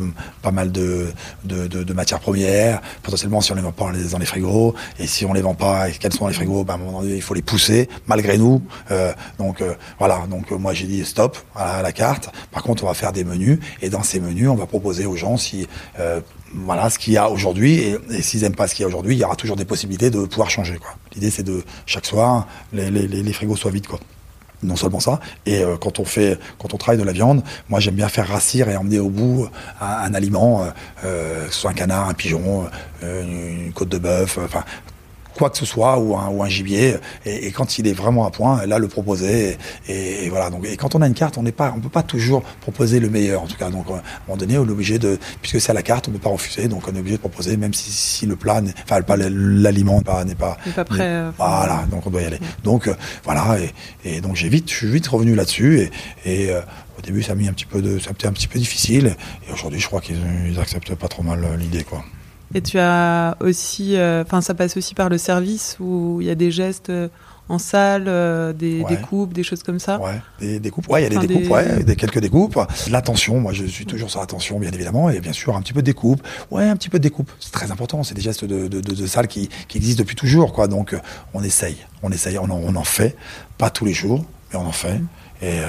pas mal de, de, de, de matières premières. Potentiellement, si on les vend pas, dans les frigos, et si on les vend pas, et qu'elles sont dans les frigos, ben, à un moment donné, il faut les pousser malgré nous. Euh, donc euh, voilà. Donc moi, j'ai dit stop à la carte. Par contre, on va faire des menus, et dans ces menus, on va proposer aux gens si euh, voilà ce qu'il y a aujourd'hui et, s'ils aiment pas ce qu'il y a aujourd'hui, il y aura toujours des possibilités de pouvoir changer. quoi. L'idée c'est de chaque soir les, les, frigos soient vides quoi. Non seulement ça, et euh, quand on fait, quand on travaille de la viande, moi j'aime bien faire rassir et emmener au bout un, un aliment, euh, euh, soit un canard, un pigeon, euh, une, une côte de bœuf, euh, enfin quoi que ce soit ou un, ou un gibier et, et quand il est vraiment à point là le proposer et, et- voilà. Donc et quand on a une carte on n'est pas on peut pas toujours proposer le meilleur en tout cas. Donc à un moment donné on est obligé de puisque c'est à la carte on ne peut pas refuser donc on est obligé de proposer même si, si le plat enfin pas l'aliment n'est pas n'est pas pas prêt, euh, voilà. donc on doit y aller. Donc euh, voilà et, et donc j'ai vite je suis vite revenu là-dessus et, et euh, au début ça a mis un petit peu de ça a été un petit peu difficile et aujourd'hui je crois qu'ils ils acceptent pas trop mal euh, l'idée quoi Et tu as aussi, euh, enfin ça passe aussi par le service où il y a des gestes euh, en salle, euh, des, Ouais. des coupes, des choses comme ça. Ouais, des découpes. Ouais, il y a des découpes, des- ouais, des quelques découpes. L'attention, moi je suis toujours sur l'attention, bien évidemment, et bien sûr un petit peu de découpe. Ouais, un petit peu de découpe. C'est très important. C'est des gestes de, de, de, de salle qui, qui existent depuis toujours, quoi. Donc on essaye, on essaye, on en, on en fait, pas tous les jours, mais on en fait. Et euh,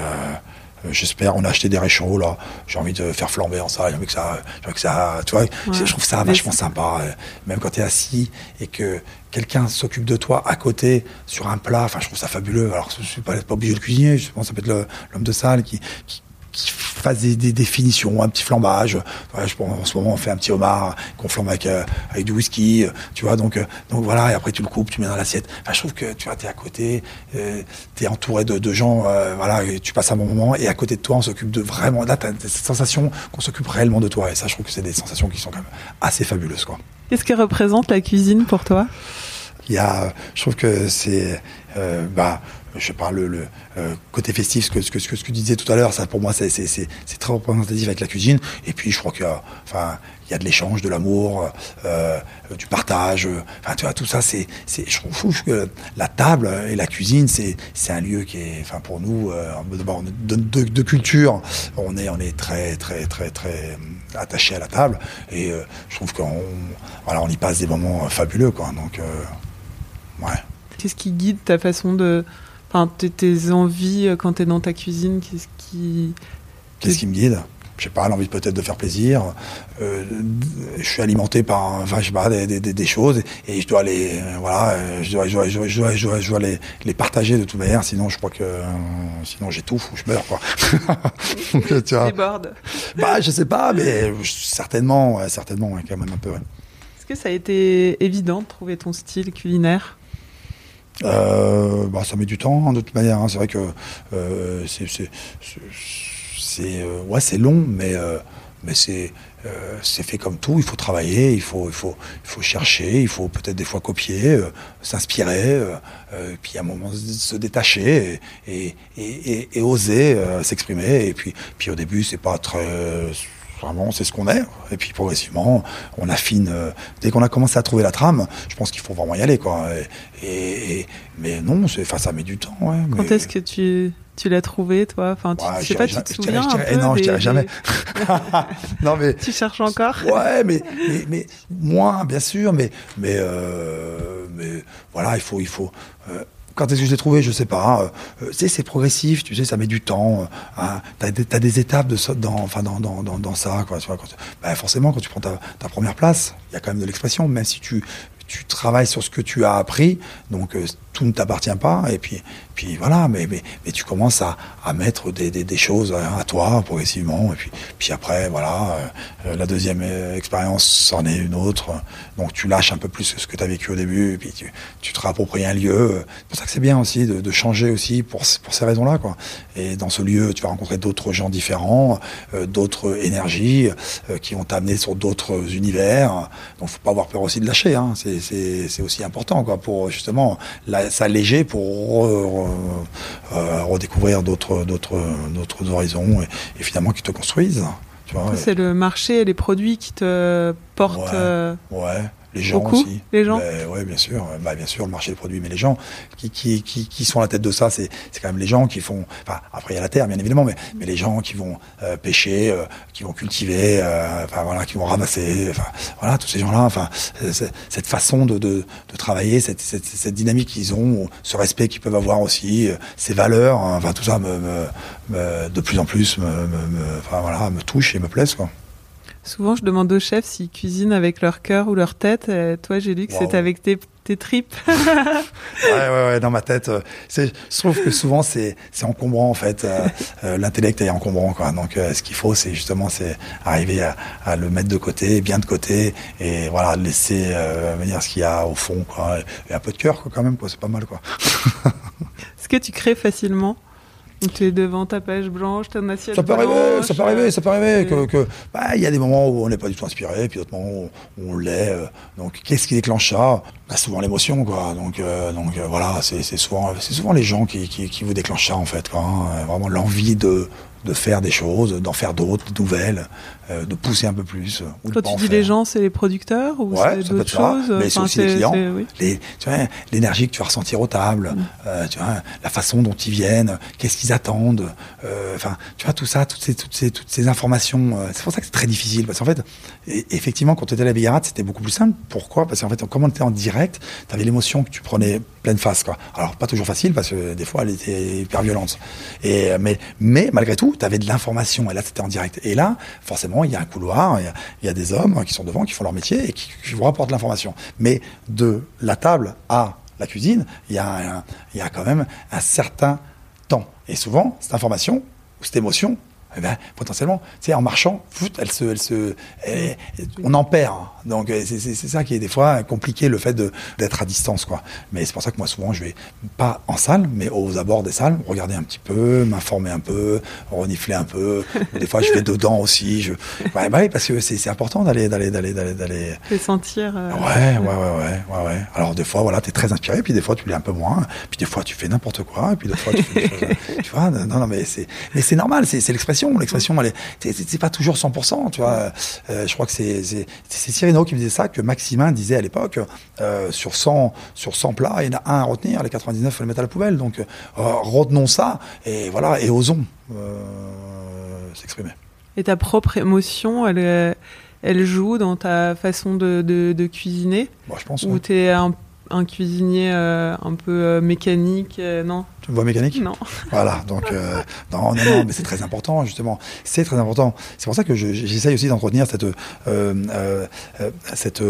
j'espère, on a acheté des réchauds là. J'ai envie de faire flamber en ça. J'ai envie que ça, j'ai envie que ça, tu vois. Je trouve ça vachement sympa. euh, Même quand tu es assis et que quelqu'un s'occupe de toi à côté sur un plat. Enfin, je trouve ça fabuleux. Alors, je suis pas, pas obligé de cuisiner. Je pense que ça peut être l'homme de salle qui, qui, qui fasse des, des définitions, un petit flambage. Je en ce moment, on fait un petit homard qu'on flambe avec, euh, avec du whisky. euh, tu vois, donc, euh, donc voilà. Et après, tu le coupes, tu mets dans l'assiette. Enfin, je trouve que tu vois, t'es à côté, euh, t'es entouré de, de gens. voilà, et tu passes un bon moment. Et à côté de toi, on s'occupe de vraiment. Là, t'as cette sensation qu'on s'occupe réellement de toi. Et ça, je trouve que c'est des sensations qui sont quand même assez fabuleuses, quoi. Qu'est-ce que représente la cuisine pour toi? Il y a, je trouve que c'est, bah, je pas, le, le euh, côté festif, ce que, ce, que, ce que tu disais tout à l'heure, ça pour moi c'est, très représentatif avec la cuisine. Et puis je crois qu'il y a, enfin, il y a de l'échange, de l'amour, euh, du partage. euh, Enfin, tu vois, tout ça, c'est, je trouve que la table et la cuisine, c'est, un lieu qui est, enfin, pour nous, de, culture, on est, on est très, très, très, très attaché à la table. Et je trouve qu'on, voilà, on y passe des moments fabuleux, quoi. Donc, ouais. Qu'est-ce qui guide ta façon de. Enfin, tes, envies euh, quand tu es dans ta cuisine Qu'est-ce qui. Qu'est-ce qui me guide? Je sais pas, l'envie peut-être de faire plaisir. Euh, je suis alimenté par, enfin, je sais pas, des, des, des- des choses et je dois les, voilà, je dois, je dois, je dois, je dois, je dois- je dois les, les partager de toute manière. Sinon, je crois que, euh, sinon j'étouffe ou je meurs, quoi. *laughs* Donc, tu vois. déborde Bah, je sais pas, mais certainement, certainement, quand même un peu. ouais. Est-ce que ça a été évident de trouver ton style culinaire? Euh, bah, ça met du temps, hein, de toute manière. hein. C'est vrai que euh, c'est, euh, ouais, long, mais, euh, mais c'est, euh, c'est fait comme tout. Il faut travailler, il faut, il faut, il faut chercher, il faut peut-être des fois copier, euh, s'inspirer, puis à un moment se détacher et, et, et, et- oser s'exprimer. Et puis, puis au début, c'est pas très Vraiment, c'est ce qu'on est. Et puis progressivement, on affine. euh, dès qu'on a commencé à trouver la trame, je pense qu'il faut vraiment y aller, quoi. Et, et- et- mais non, c'est, enfin, ça met du temps. Ouais, Quand est-ce que tu, tu l'as trouvé, toi? Enfin, tu, Ouais, je je sais pas, tu te je dirais- souviens je un dirais- peu non, je des- dirais jamais. des- *laughs* non, mais Tu cherches encore? Ouais, mais, mais, mais moins, bien sûr, mais, mais, euh, mais voilà, il faut, il faut. euh, quand est-ce que je l'ai trouvé Je sais pas. Euh, tu c'est progressif. Tu sais, ça met du temps. Euh, hein, des, t'as des étapes dans, enfin, dans, dans, dans, ça. Tu bah, forcément, quand tu prends ta, ta première place, il y a quand même de l'expression, même si tu tu travailles sur ce que tu as appris, donc euh, tout ne t'appartient pas, et puis, puis voilà, mais, mais, mais tu commences à, à mettre des, des, des choses à toi progressivement, et puis, puis après, voilà, euh, la deuxième euh, expérience c'en est une autre, donc tu lâches un peu plus ce que tu as vécu au début, et puis tu, tu te réappropries un lieu. C'est pour ça que c'est bien aussi de, changer aussi pour, pour ces raisons-là, quoi. Et dans ce lieu, tu vas rencontrer d'autres gens différents, euh, d'autres énergies euh, qui vont t'amener sur d'autres univers. Donc, faut pas avoir peur aussi de lâcher. Hein. C'est, aussi important, quoi, pour justement s'alléger pour re- euh, redécouvrir d'autres, horizons et, et finalement qui te construisent. C'est le marché et les produits qui te portent. Ouais. euh, Ouais, les gens Beaucoup, aussi. les gens Ben, ouais, bien sûr. Bah, bien sûr, le marché des produits, mais les gens qui, qui, qui, qui sont à la tête de ça, c'est, quand même les gens qui font. Enfin, après il y a la terre, bien évidemment, mais, mais les gens qui vont euh, pêcher, euh, qui vont cultiver, euh, enfin voilà, qui vont ramasser, enfin voilà, tous ces gens-là. Enfin, cette façon de, de, de travailler, cette, cette, cette dynamique qu'ils ont, ce respect qu'ils peuvent avoir aussi, ces valeurs, hein, enfin tout ça me, me, me- de plus en plus me- enfin voilà, me touche et me plaise quoi. Souvent, je demande aux chefs s'ils cuisinent avec leur cœur ou leur tête. Euh, toi, j'ai lu que Wow. c'était avec tes, tes tripes. *laughs* ouais, ouais, ouais, dans ma tête. euh, c'est- je trouve que souvent c'est c'est encombrant en fait. euh, *laughs* L'intellect est encombrant quoi. Donc ce qu'il faut c'est justement c'est arriver à, à le mettre de côté, bien de côté, et voilà laisser venir ce qu'il y a au fond quoi. Et un peu de cœur quoi quand même quoi. C'est pas mal quoi. *laughs* Est-ce que tu crées facilement? Tu es devant ta page blanche, ton assiette Ça peut arriver, ça peut arriver, ça peut arriver. Que, que- bah, il y a des moments où on n'est pas du tout inspiré, puis d'autres moments où on l'est. euh, donc, qu'est-ce qui déclenche ça? Bah, Souvent l'émotion, quoi. Donc, euh, donc euh, voilà, c'est souvent, c'est souvent les gens qui, qui, qui vous déclenchent ça, en fait. Quoi, hein. Vraiment l'envie de, de faire des choses, d'en faire d'autres, nouvelles, euh, de pousser un peu plus. Ou de Quand tu dis les gens, c'est les producteurs ou Ouais, c'est d'autres choses? mais c'est Enfin, aussi les clients. c'est- oui. Les, vois, l'énergie que tu vas ressentir aux tables, Mm. euh, tu vois, la façon dont ils viennent, qu'est-ce qu'ils attendent, euh, enfin, tu vois, tout ça, toutes ces, toutes ces, toutes ces informations. euh, c'est pour ça que c'est très difficile, parce qu'en fait, effectivement, quand tu étais à la Bigarade, c'était beaucoup plus simple. Pourquoi? Parce qu'en fait, comme on était en direct, tu avais l'émotion que tu prenais pleine face, quoi. Alors, pas toujours facile, parce que des fois, elle était hyper violente. Et, mais, mais malgré tout, tu avais de l'information, et là, c'était en direct. Et là, forcément, il y a un couloir, il y a, des hommes qui sont devant, qui font leur métier et qui, vous rapportent l'information. Mais de la table à la cuisine, il y a, y a quand même un certain temps. Et souvent, cette information, ou cette émotion, eh ben, potentiellement, tu en marchant, fout, elle se, elle se, elle- on en perd. Donc, euh, c'est ça qui est des fois compliqué, le fait d'être à distance, quoi. Mais c'est pour ça que moi, souvent, je vais pas en salle, mais aux abords des salles, regarder un petit peu, m'informer un peu, renifler un peu. *laughs* des fois, je vais dedans aussi. Je, ouais, bah parce que c'est important d'aller, d'aller, d'aller, d'aller, d'aller, sentir. euh, Ouais, ouais, ouais, ouais, ouais. Alors des fois, voilà, t'es très inspiré, puis des fois tu l'es un peu moins, puis des fois tu fais n'importe quoi, et puis des fois tu fais des choses, *laughs* tu vois. Non, non, mais c'est, mais c'est normal, c'est, c'est l'expression, l'expression, elle est, c'est, pas toujours 100%, tu vois. Euh, je crois que c'est, c'est, qui me disait ça, que Maximin disait à l'époque, euh, sur 100, sur 100 plats, il y en a un à retenir, les 99 faut les mettre à la poubelle. Donc euh, retenons ça, et voilà, et osons s'exprimer. Et ta propre émotion, elle, elle joue dans ta façon de, de, de cuisiner? Bon, je pense. Ou ouais. t'es un, un cuisinier un peu mécanique Non, Tu me vois mécanique? Non. Voilà, donc euh, non, non, non, mais c'est très important justement. C'est très important. C'est pour ça que je- j'essaye aussi d'entretenir cette, euh, euh, euh, cette,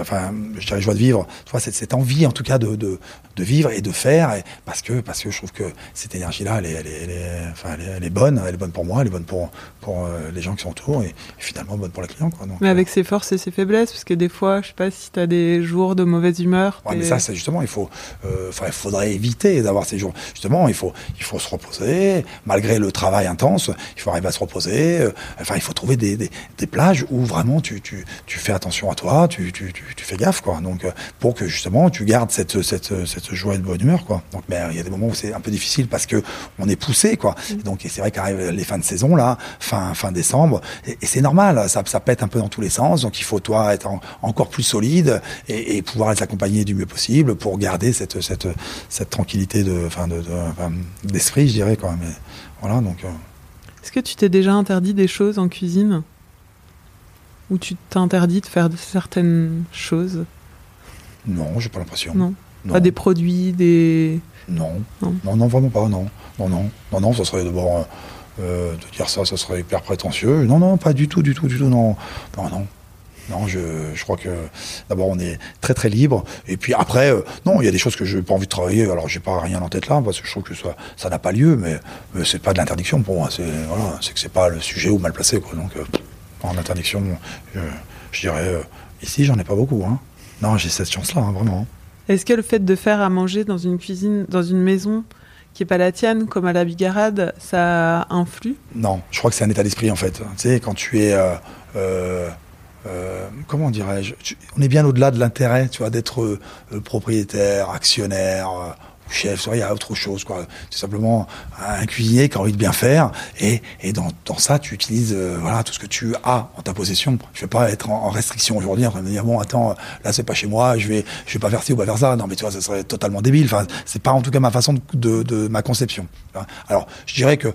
enfin, je dirais joie de vivre. Tu vois, cette, cette envie en tout cas de, de, de vivre et de faire, et parce que parce que je trouve que cette énergie-là, elle est, elle est, elle est, enfin, elle est, bonne. Elle est bonne pour moi, elle est bonne pour pour les gens qui sont autour, et, finalement bonne pour la client, quoi. Donc, Mais avec ses forces et ses faiblesses, parce que des fois, je sais pas si t'as des jours de mauvaise humeur. Ouais, mais ça, c'est justement, il faut, il faudrait éviter d'avoir ces jours. Justement, il faut, il faut se reposer, malgré le travail intense. Il faut arriver à se reposer. euh, enfin, il faut trouver des, des, plages où vraiment tu, tu, tu fais attention à toi, tu, tu, tu, fais gaffe, quoi. Donc, euh, pour que justement tu gardes cette, cette, cette joie et de bonne humeur, quoi. Donc, mais euh, il y a des moments où c'est un peu difficile parce que on est poussé, quoi. Donc, c'est vrai qu'arrivent les fins de saison là, fin, fin décembre, et, c'est normal. Ça, ça pète un peu dans tous les sens. Donc, il faut toi être en- encore plus solide et, et pouvoir les accompagner du mieux possible pour garder cette, cette, cette tranquillité de, enfin, de, de- d'esprit, je dirais, quand même. Et voilà, donc. euh, Est-ce que tu t'es déjà interdit des choses en cuisine? Ou tu t'es interdit de faire certaines choses? Non, j'ai pas l'impression. Non. Non. Pas des produits, des. Non. Non. non, non, vraiment pas, non. Non, non, non, non, ça serait d'abord, euh, euh, de dire ça, ça serait hyper prétentieux. Non, non, pas du tout, du tout, du tout, non. Non, non. Non, je, je crois que d'abord on est très très libre. Et puis après euh, non il y a des choses que je n'ai pas envie de travailler. Alors j'ai pas rien en tête là parce que je trouve que ça ça n'a pas lieu mais, mais c'est pas de l'interdiction pour moi. C'est voilà que c'est pas le sujet ou mal placé quoi. Donc euh, en interdiction je, je dirais euh, ici j'en ai pas beaucoup hein. Non j'ai cette chance là vraiment. Est-ce que le fait de faire à manger dans une cuisine, dans une maison qui est pas la tienne, comme à la Bigarade, ça influe? Non, je crois que c'est un état d'esprit en fait. Tu sais, quand tu es, euh, euh, euh, comment dirais-je, on est bien au-delà de l'intérêt, tu vois, d'être euh, euh, propriétaire, actionnaire. euh, chef, il y a autre chose, quoi. C'est simplement un cuisinier qui a envie de bien faire, et, dans, ça, tu utilises, voilà, tout ce que tu as en ta possession. Je vais pas être en, restriction aujourd'hui, en train de dire, bon, attends, là, c'est pas chez moi, je vais, je vais pas ci ou pas faire ça. Non, mais tu vois, ça serait totalement débile. Enfin, c'est pas en tout cas ma façon de, de, ma conception. Alors, je dirais que,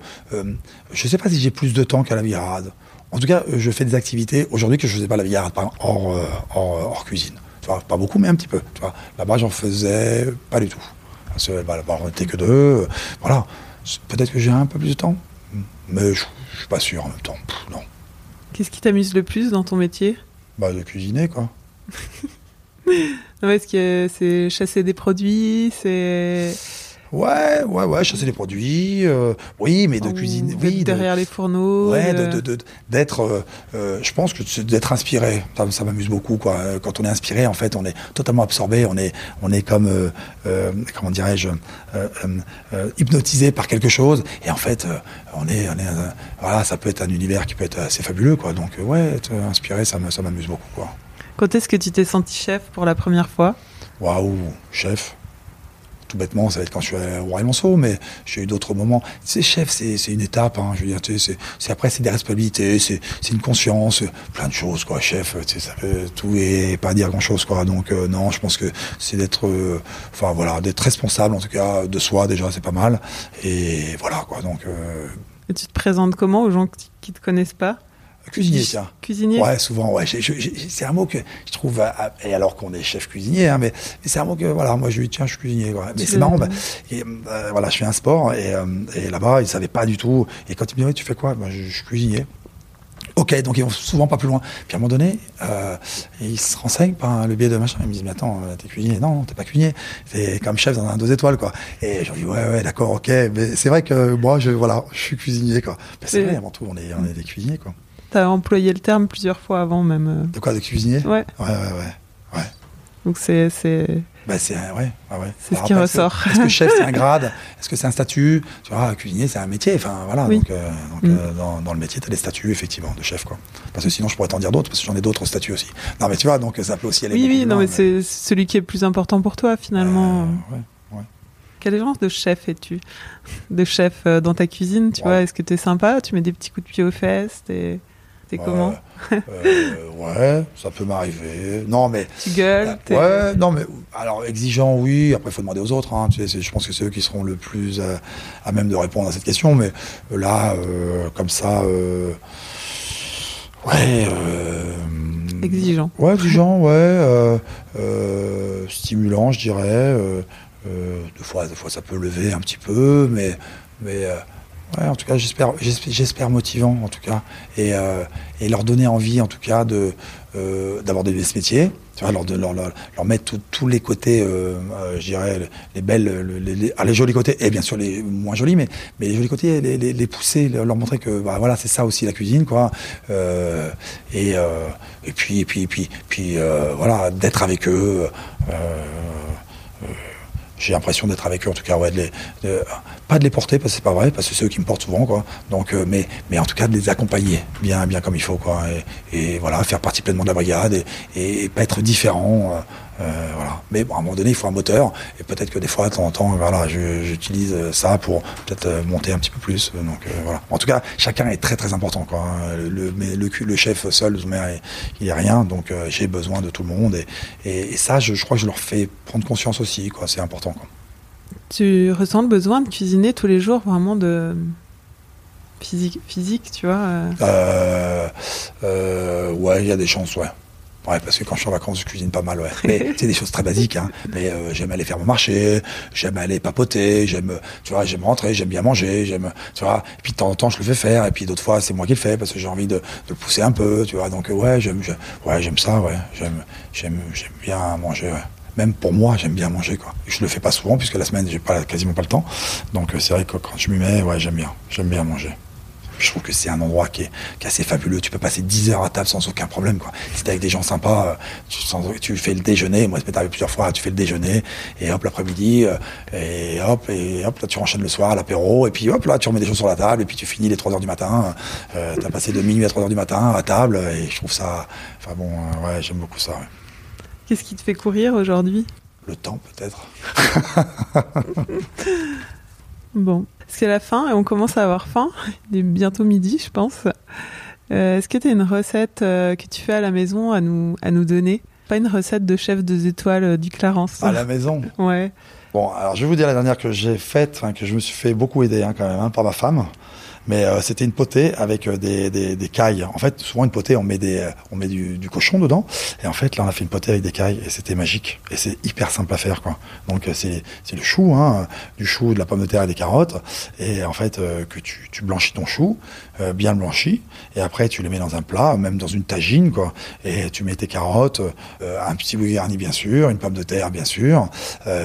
je sais pas si j'ai plus de temps qu'à la virade. En tout cas, euh, je fais des activités aujourd'hui que je faisais pas la virade, par exemple, hors, euh, hors, euh, hors cuisine. Tu vois, pas beaucoup, mais un petit peu. Tu vois, là-bas, j'en faisais pas du tout. Parce que bah, là-bas, on était que deux. Voilà. Peut-être que j'ai un peu plus de temps, mais je, je suis pas sûr en même temps. Pff, non. Qu'est-ce qui t'amuse le plus dans ton métier? Bah, de cuisiner, quoi. *laughs* Non, Est-ce que c'est chasser des produits C'est. Ouais, ouais, ouais, chasser les produits. euh, oui, mais de Ou cuisiner. Oui, de- derrière les fourneaux Ouais, de- d'être, euh, euh, je pense que d'être inspiré, ça, ça m'amuse beaucoup quoi. Euh, Quand on est inspiré, en fait, on est totalement absorbé, on est, on est comme, euh, euh, comment dirais-je, euh, euh, euh, hypnotisé par quelque chose, et en fait, euh, on est, on est, euh, voilà, ça peut être un univers qui peut être assez fabuleux quoi. Donc euh, ouais, être inspiré, ça m'amuse beaucoup quoi. Quand est-ce que tu t'es senti chef pour la première fois? Waouh, chef. Tout bêtement, ça va être quand je suis au Roi Monceau, mais j'ai eu d'autres moments. Sais, chef, c'est c'est une étape. Hein, je veux dire, tu c'est- c'est après, c'est des responsabilités, c'est c'est une conscience, plein de choses, quoi. Chef, tu sais, ça peut tout et pas dire grand-chose, quoi. Donc euh, non, je pense que c'est d'être, euh, voilà, d'être responsable en tout cas de soi déjà, c'est pas mal. Et voilà, quoi. Donc euh, Et tu te présentes comment aux gens qui te connaissent pas? Cuisinier, tiens. Cuisinier Ouais, souvent, ouais. c'est un mot que je trouve, et alors qu'on est chef cuisinier, hein, mais, mais c'est un mot que, voilà, moi je lui dis, tiens, je suis cuisinier. Quoi. Mais c'est marrant, bah, et, euh, voilà, je fais un sport, et, euh, et là-bas, ils savaient pas du tout. Et quand ils me disaient, tu fais quoi? Je, je suis cuisinier. Ok, donc ils vont souvent pas plus loin. Puis à un moment donné, euh, ils se renseignent par le biais de machin. Ils me disent, mais attends, t'es cuisinier? Non, t'es pas cuisinier. T'es comme chef dans un deux étoiles, quoi. Et je dis, ouais, ouais, d'accord, ok. Mais c'est vrai que moi, je, voilà, je suis cuisinier, quoi. Ben, c'est vrai, avant tout, on est, on est des cuisiniers, quoi. T'as employé le terme plusieurs fois avant même. euh. De quoi, de cuisinier? Ouais. Ouais, ouais, ouais. ouais. Donc c'est c'est Bah c'est ouais, ouais, ouais. Ce qui ressort. Est-ce que chef c'est un *laughs* grade? Est-ce que c'est un statut? Tu vois, cuisinier c'est un métier. Enfin voilà. Oui. Donc, euh, donc, Mm. euh, dans, dans le métier t'as des statuts effectivement de chef quoi. Parce que sinon je pourrais t'en dire d'autres parce que j'en ai d'autres statuts aussi. Non mais tu vois donc ça peut aussi aller. oui oui non loin, mais c'est celui qui est le plus important pour toi finalement. Euh, ouais. Quel genre de chef es-tu? De chef euh, dans ta cuisine, tu Ouais. vois Est-ce que t'es sympa? Tu mets des petits coups de pied aux fesses T'es comment Euh, ouais, ça peut m'arriver. Non mais Tu gueules t'es- Ouais, non, mais alors exigeant, oui. Après, il faut demander aux autres. hein. Tu sais, je pense que c'est eux qui seront le plus euh, à même de répondre à cette question. Mais euh, là, euh, comme ça, euh, ouais. euh, Exigeant. Ouais, exigeant, ouais. euh, euh, stimulant, je dirais. euh, euh, des, fois, des fois, ça peut lever un petit peu, mais. mais euh, Ouais, en tout cas, j'espère, j'espère, motivant, en tout cas, et, euh, et leur donner envie, en tout cas, de euh, d'aborder ce métier. Tu vois, leur, leur, leur, leur mettre tous les côtés, euh, euh, je dirais, les belles, le- les, les, ah, les jolis côtés, et bien sûr les moins jolis, mais, mais les jolis côtés, les, les, pousser, leur montrer que, bah, voilà, c'est ça aussi la cuisine, quoi. Euh, et, euh, et puis, et puis, et puis, puis, voilà, d'être avec eux. J'ai l'impression d'être avec eux, en tout cas, pas de les porter, parce que c'est pas vrai, parce que c'est eux qui me portent souvent, quoi. Donc, euh, mais, en tout cas, de les accompagner bien, bien comme il faut, quoi. Et, voilà, faire partie pleinement de la brigade et, et pas être différent, euh, euh, voilà. Mais bon, à un moment donné, il faut un moteur, et peut-être que des fois, de temps en temps, voilà, j'utilise ça pour peut-être euh, monter un petit peu plus. Donc, euh, voilà. En tout cas, chacun est très, très important, quoi. Le, le, mais le, le chef seul, il est rien, donc euh, j'ai besoin de tout le monde, et, et, et ça, je, je crois que je leur fais prendre conscience aussi, quoi. C'est important, quoi. Tu ressens le besoin de cuisiner tous les jours, vraiment de physique, physique tu vois euh? Euh, euh, ouais, il y a des chances, ouais. Ouais, parce que quand je suis en vacances, je cuisine pas mal, ouais. Mais *laughs* c'est des choses très basiques, hein. Mais euh, j'aime aller faire mon marché, j'aime aller papoter, j'aime, tu vois, j'aime rentrer, j'aime bien manger, j'aime, tu vois. Et puis de temps en temps, je le fais faire, et puis d'autres fois, c'est moi qui le fais parce que j'ai envie de, de le pousser un peu, tu vois. Donc ouais, j'aime, j'aime- ouais, j'aime ça, ouais. J'aime, j'aime, j'aime bien manger, ouais. Même pour moi, j'aime bien manger, quoi. Je le fais pas souvent puisque la semaine, j'ai pas quasiment pas le temps. Donc euh, c'est vrai que quand je m'y mets, ouais, j'aime bien, j'aime bien manger. Je trouve que c'est un endroit qui est, qui est assez fabuleux. Tu peux passer 10 heures à table sans aucun problème. Quoi. Si t'es avec des gens sympas, euh, tu, sans- tu fais le déjeuner. Moi, ça m'est arrivé plusieurs fois. Tu fais le déjeuner et hop, l'après-midi, euh, et hop, et hop, là, tu enchaînes le soir à l'apéro. Et puis hop, là, tu remets des choses sur la table et puis tu finis les 3 heures du matin. Euh, T'as passé de minuit à 3 heures du matin à table et je trouve ça. Enfin bon, euh, ouais, j'aime beaucoup ça. ouais. Qu'est-ce qui te fait courir aujourd'hui? Le temps, peut-être. *laughs* Bon, c'est la fin et on commence à avoir faim. *laughs* Il est bientôt midi, je pense. Euh, Est-ce que tu as une recette euh, que tu fais à la maison à nous, à nous donner? Pas une recette de chef deux étoiles euh, du Clarence. À la maison? *laughs* Ouais. Bon, alors je vais vous dire la dernière que j'ai faite, enfin, que je me suis fait beaucoup aider hein, quand même hein, par ma femme. Mais euh, c'était une potée avec euh, des, des, des cailles. En fait, souvent une potée, on met des, euh, on met du, du cochon dedans. Et en fait, là, on a fait une potée avec des cailles et c'était magique. Et c'est hyper simple à faire, quoi. Donc euh, c'est, c'est le chou, hein, du chou, de la pomme de terre et des carottes. Et en fait, euh, que tu, tu blanchis ton chou, euh, bien blanchi. Et après, tu les mets dans un plat, même dans une tagine, quoi. Et tu mets tes carottes, un petit bouillon garni, bien sûr, une pomme de terre, bien sûr.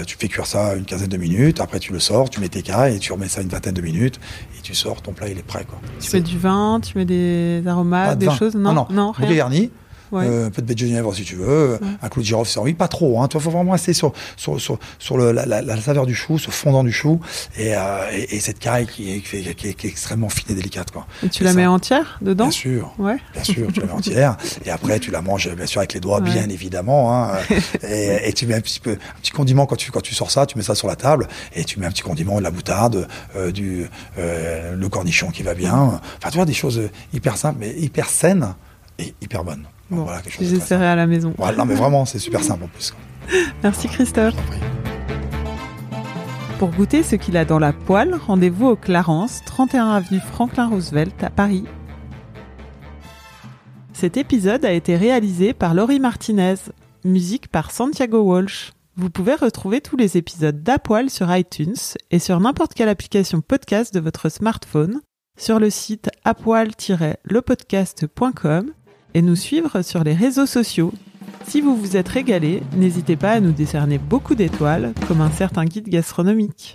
Tu fais cuire ça une quinzaine de minutes. Après, tu le sors, tu mets tes cailles et tu remets ça une vingtaine de minutes. Et tu sors, ton plat, il est prêt, quoi. Tu mets du vin, tu mets des aromates, de des vin. choses Non, non, non, Bouquet rien. garni, Ouais. euh, un peu de baie de genièvre si tu veux, un clou de girofle si envie, pas trop. Hein. Toi, faut vraiment rester sur sur sur, sur le, la, la, la saveur du chou, ce fondant du chou et, euh, et, et cette caille qui est, qui, est, qui est- qui est extrêmement fine et délicate, quoi. Et tu Et la ça- mets entière dedans Bien sûr. Ouais. Bien sûr, tu la mets entière. Et après, tu la manges, bien sûr, avec les doigts, Ouais. bien évidemment. Hein. *laughs* et, tu mets un petit peu, un petit condiment quand tu, quand tu sors ça, tu mets ça sur la table et tu mets un petit condiment, de la moutarde, euh, du, le cornichon qui va bien. Enfin, tu vois, des choses hyper simples, mais hyper saines et hyper bonnes. Bon, voilà, j'essaierai à la maison. Voilà, non, mais vraiment, c'est super simple en plus. *laughs* Merci Christophe. Pour goûter ce qu'il a dans la poêle, rendez-vous au Clarence, 31 avenue Franklin Roosevelt à Paris. Cet épisode a été réalisé par Laurie Martinez, musique par Santiago Walsh. Vous pouvez retrouver tous les épisodes d'Apoil sur iTunes et sur n'importe quelle application podcast de votre smartphone, sur le site apoil-lepodcast.com et nous suivre sur les réseaux sociaux. Si vous vous êtes régalé, n'hésitez pas à nous décerner beaucoup d'étoiles, comme un certain guide gastronomique.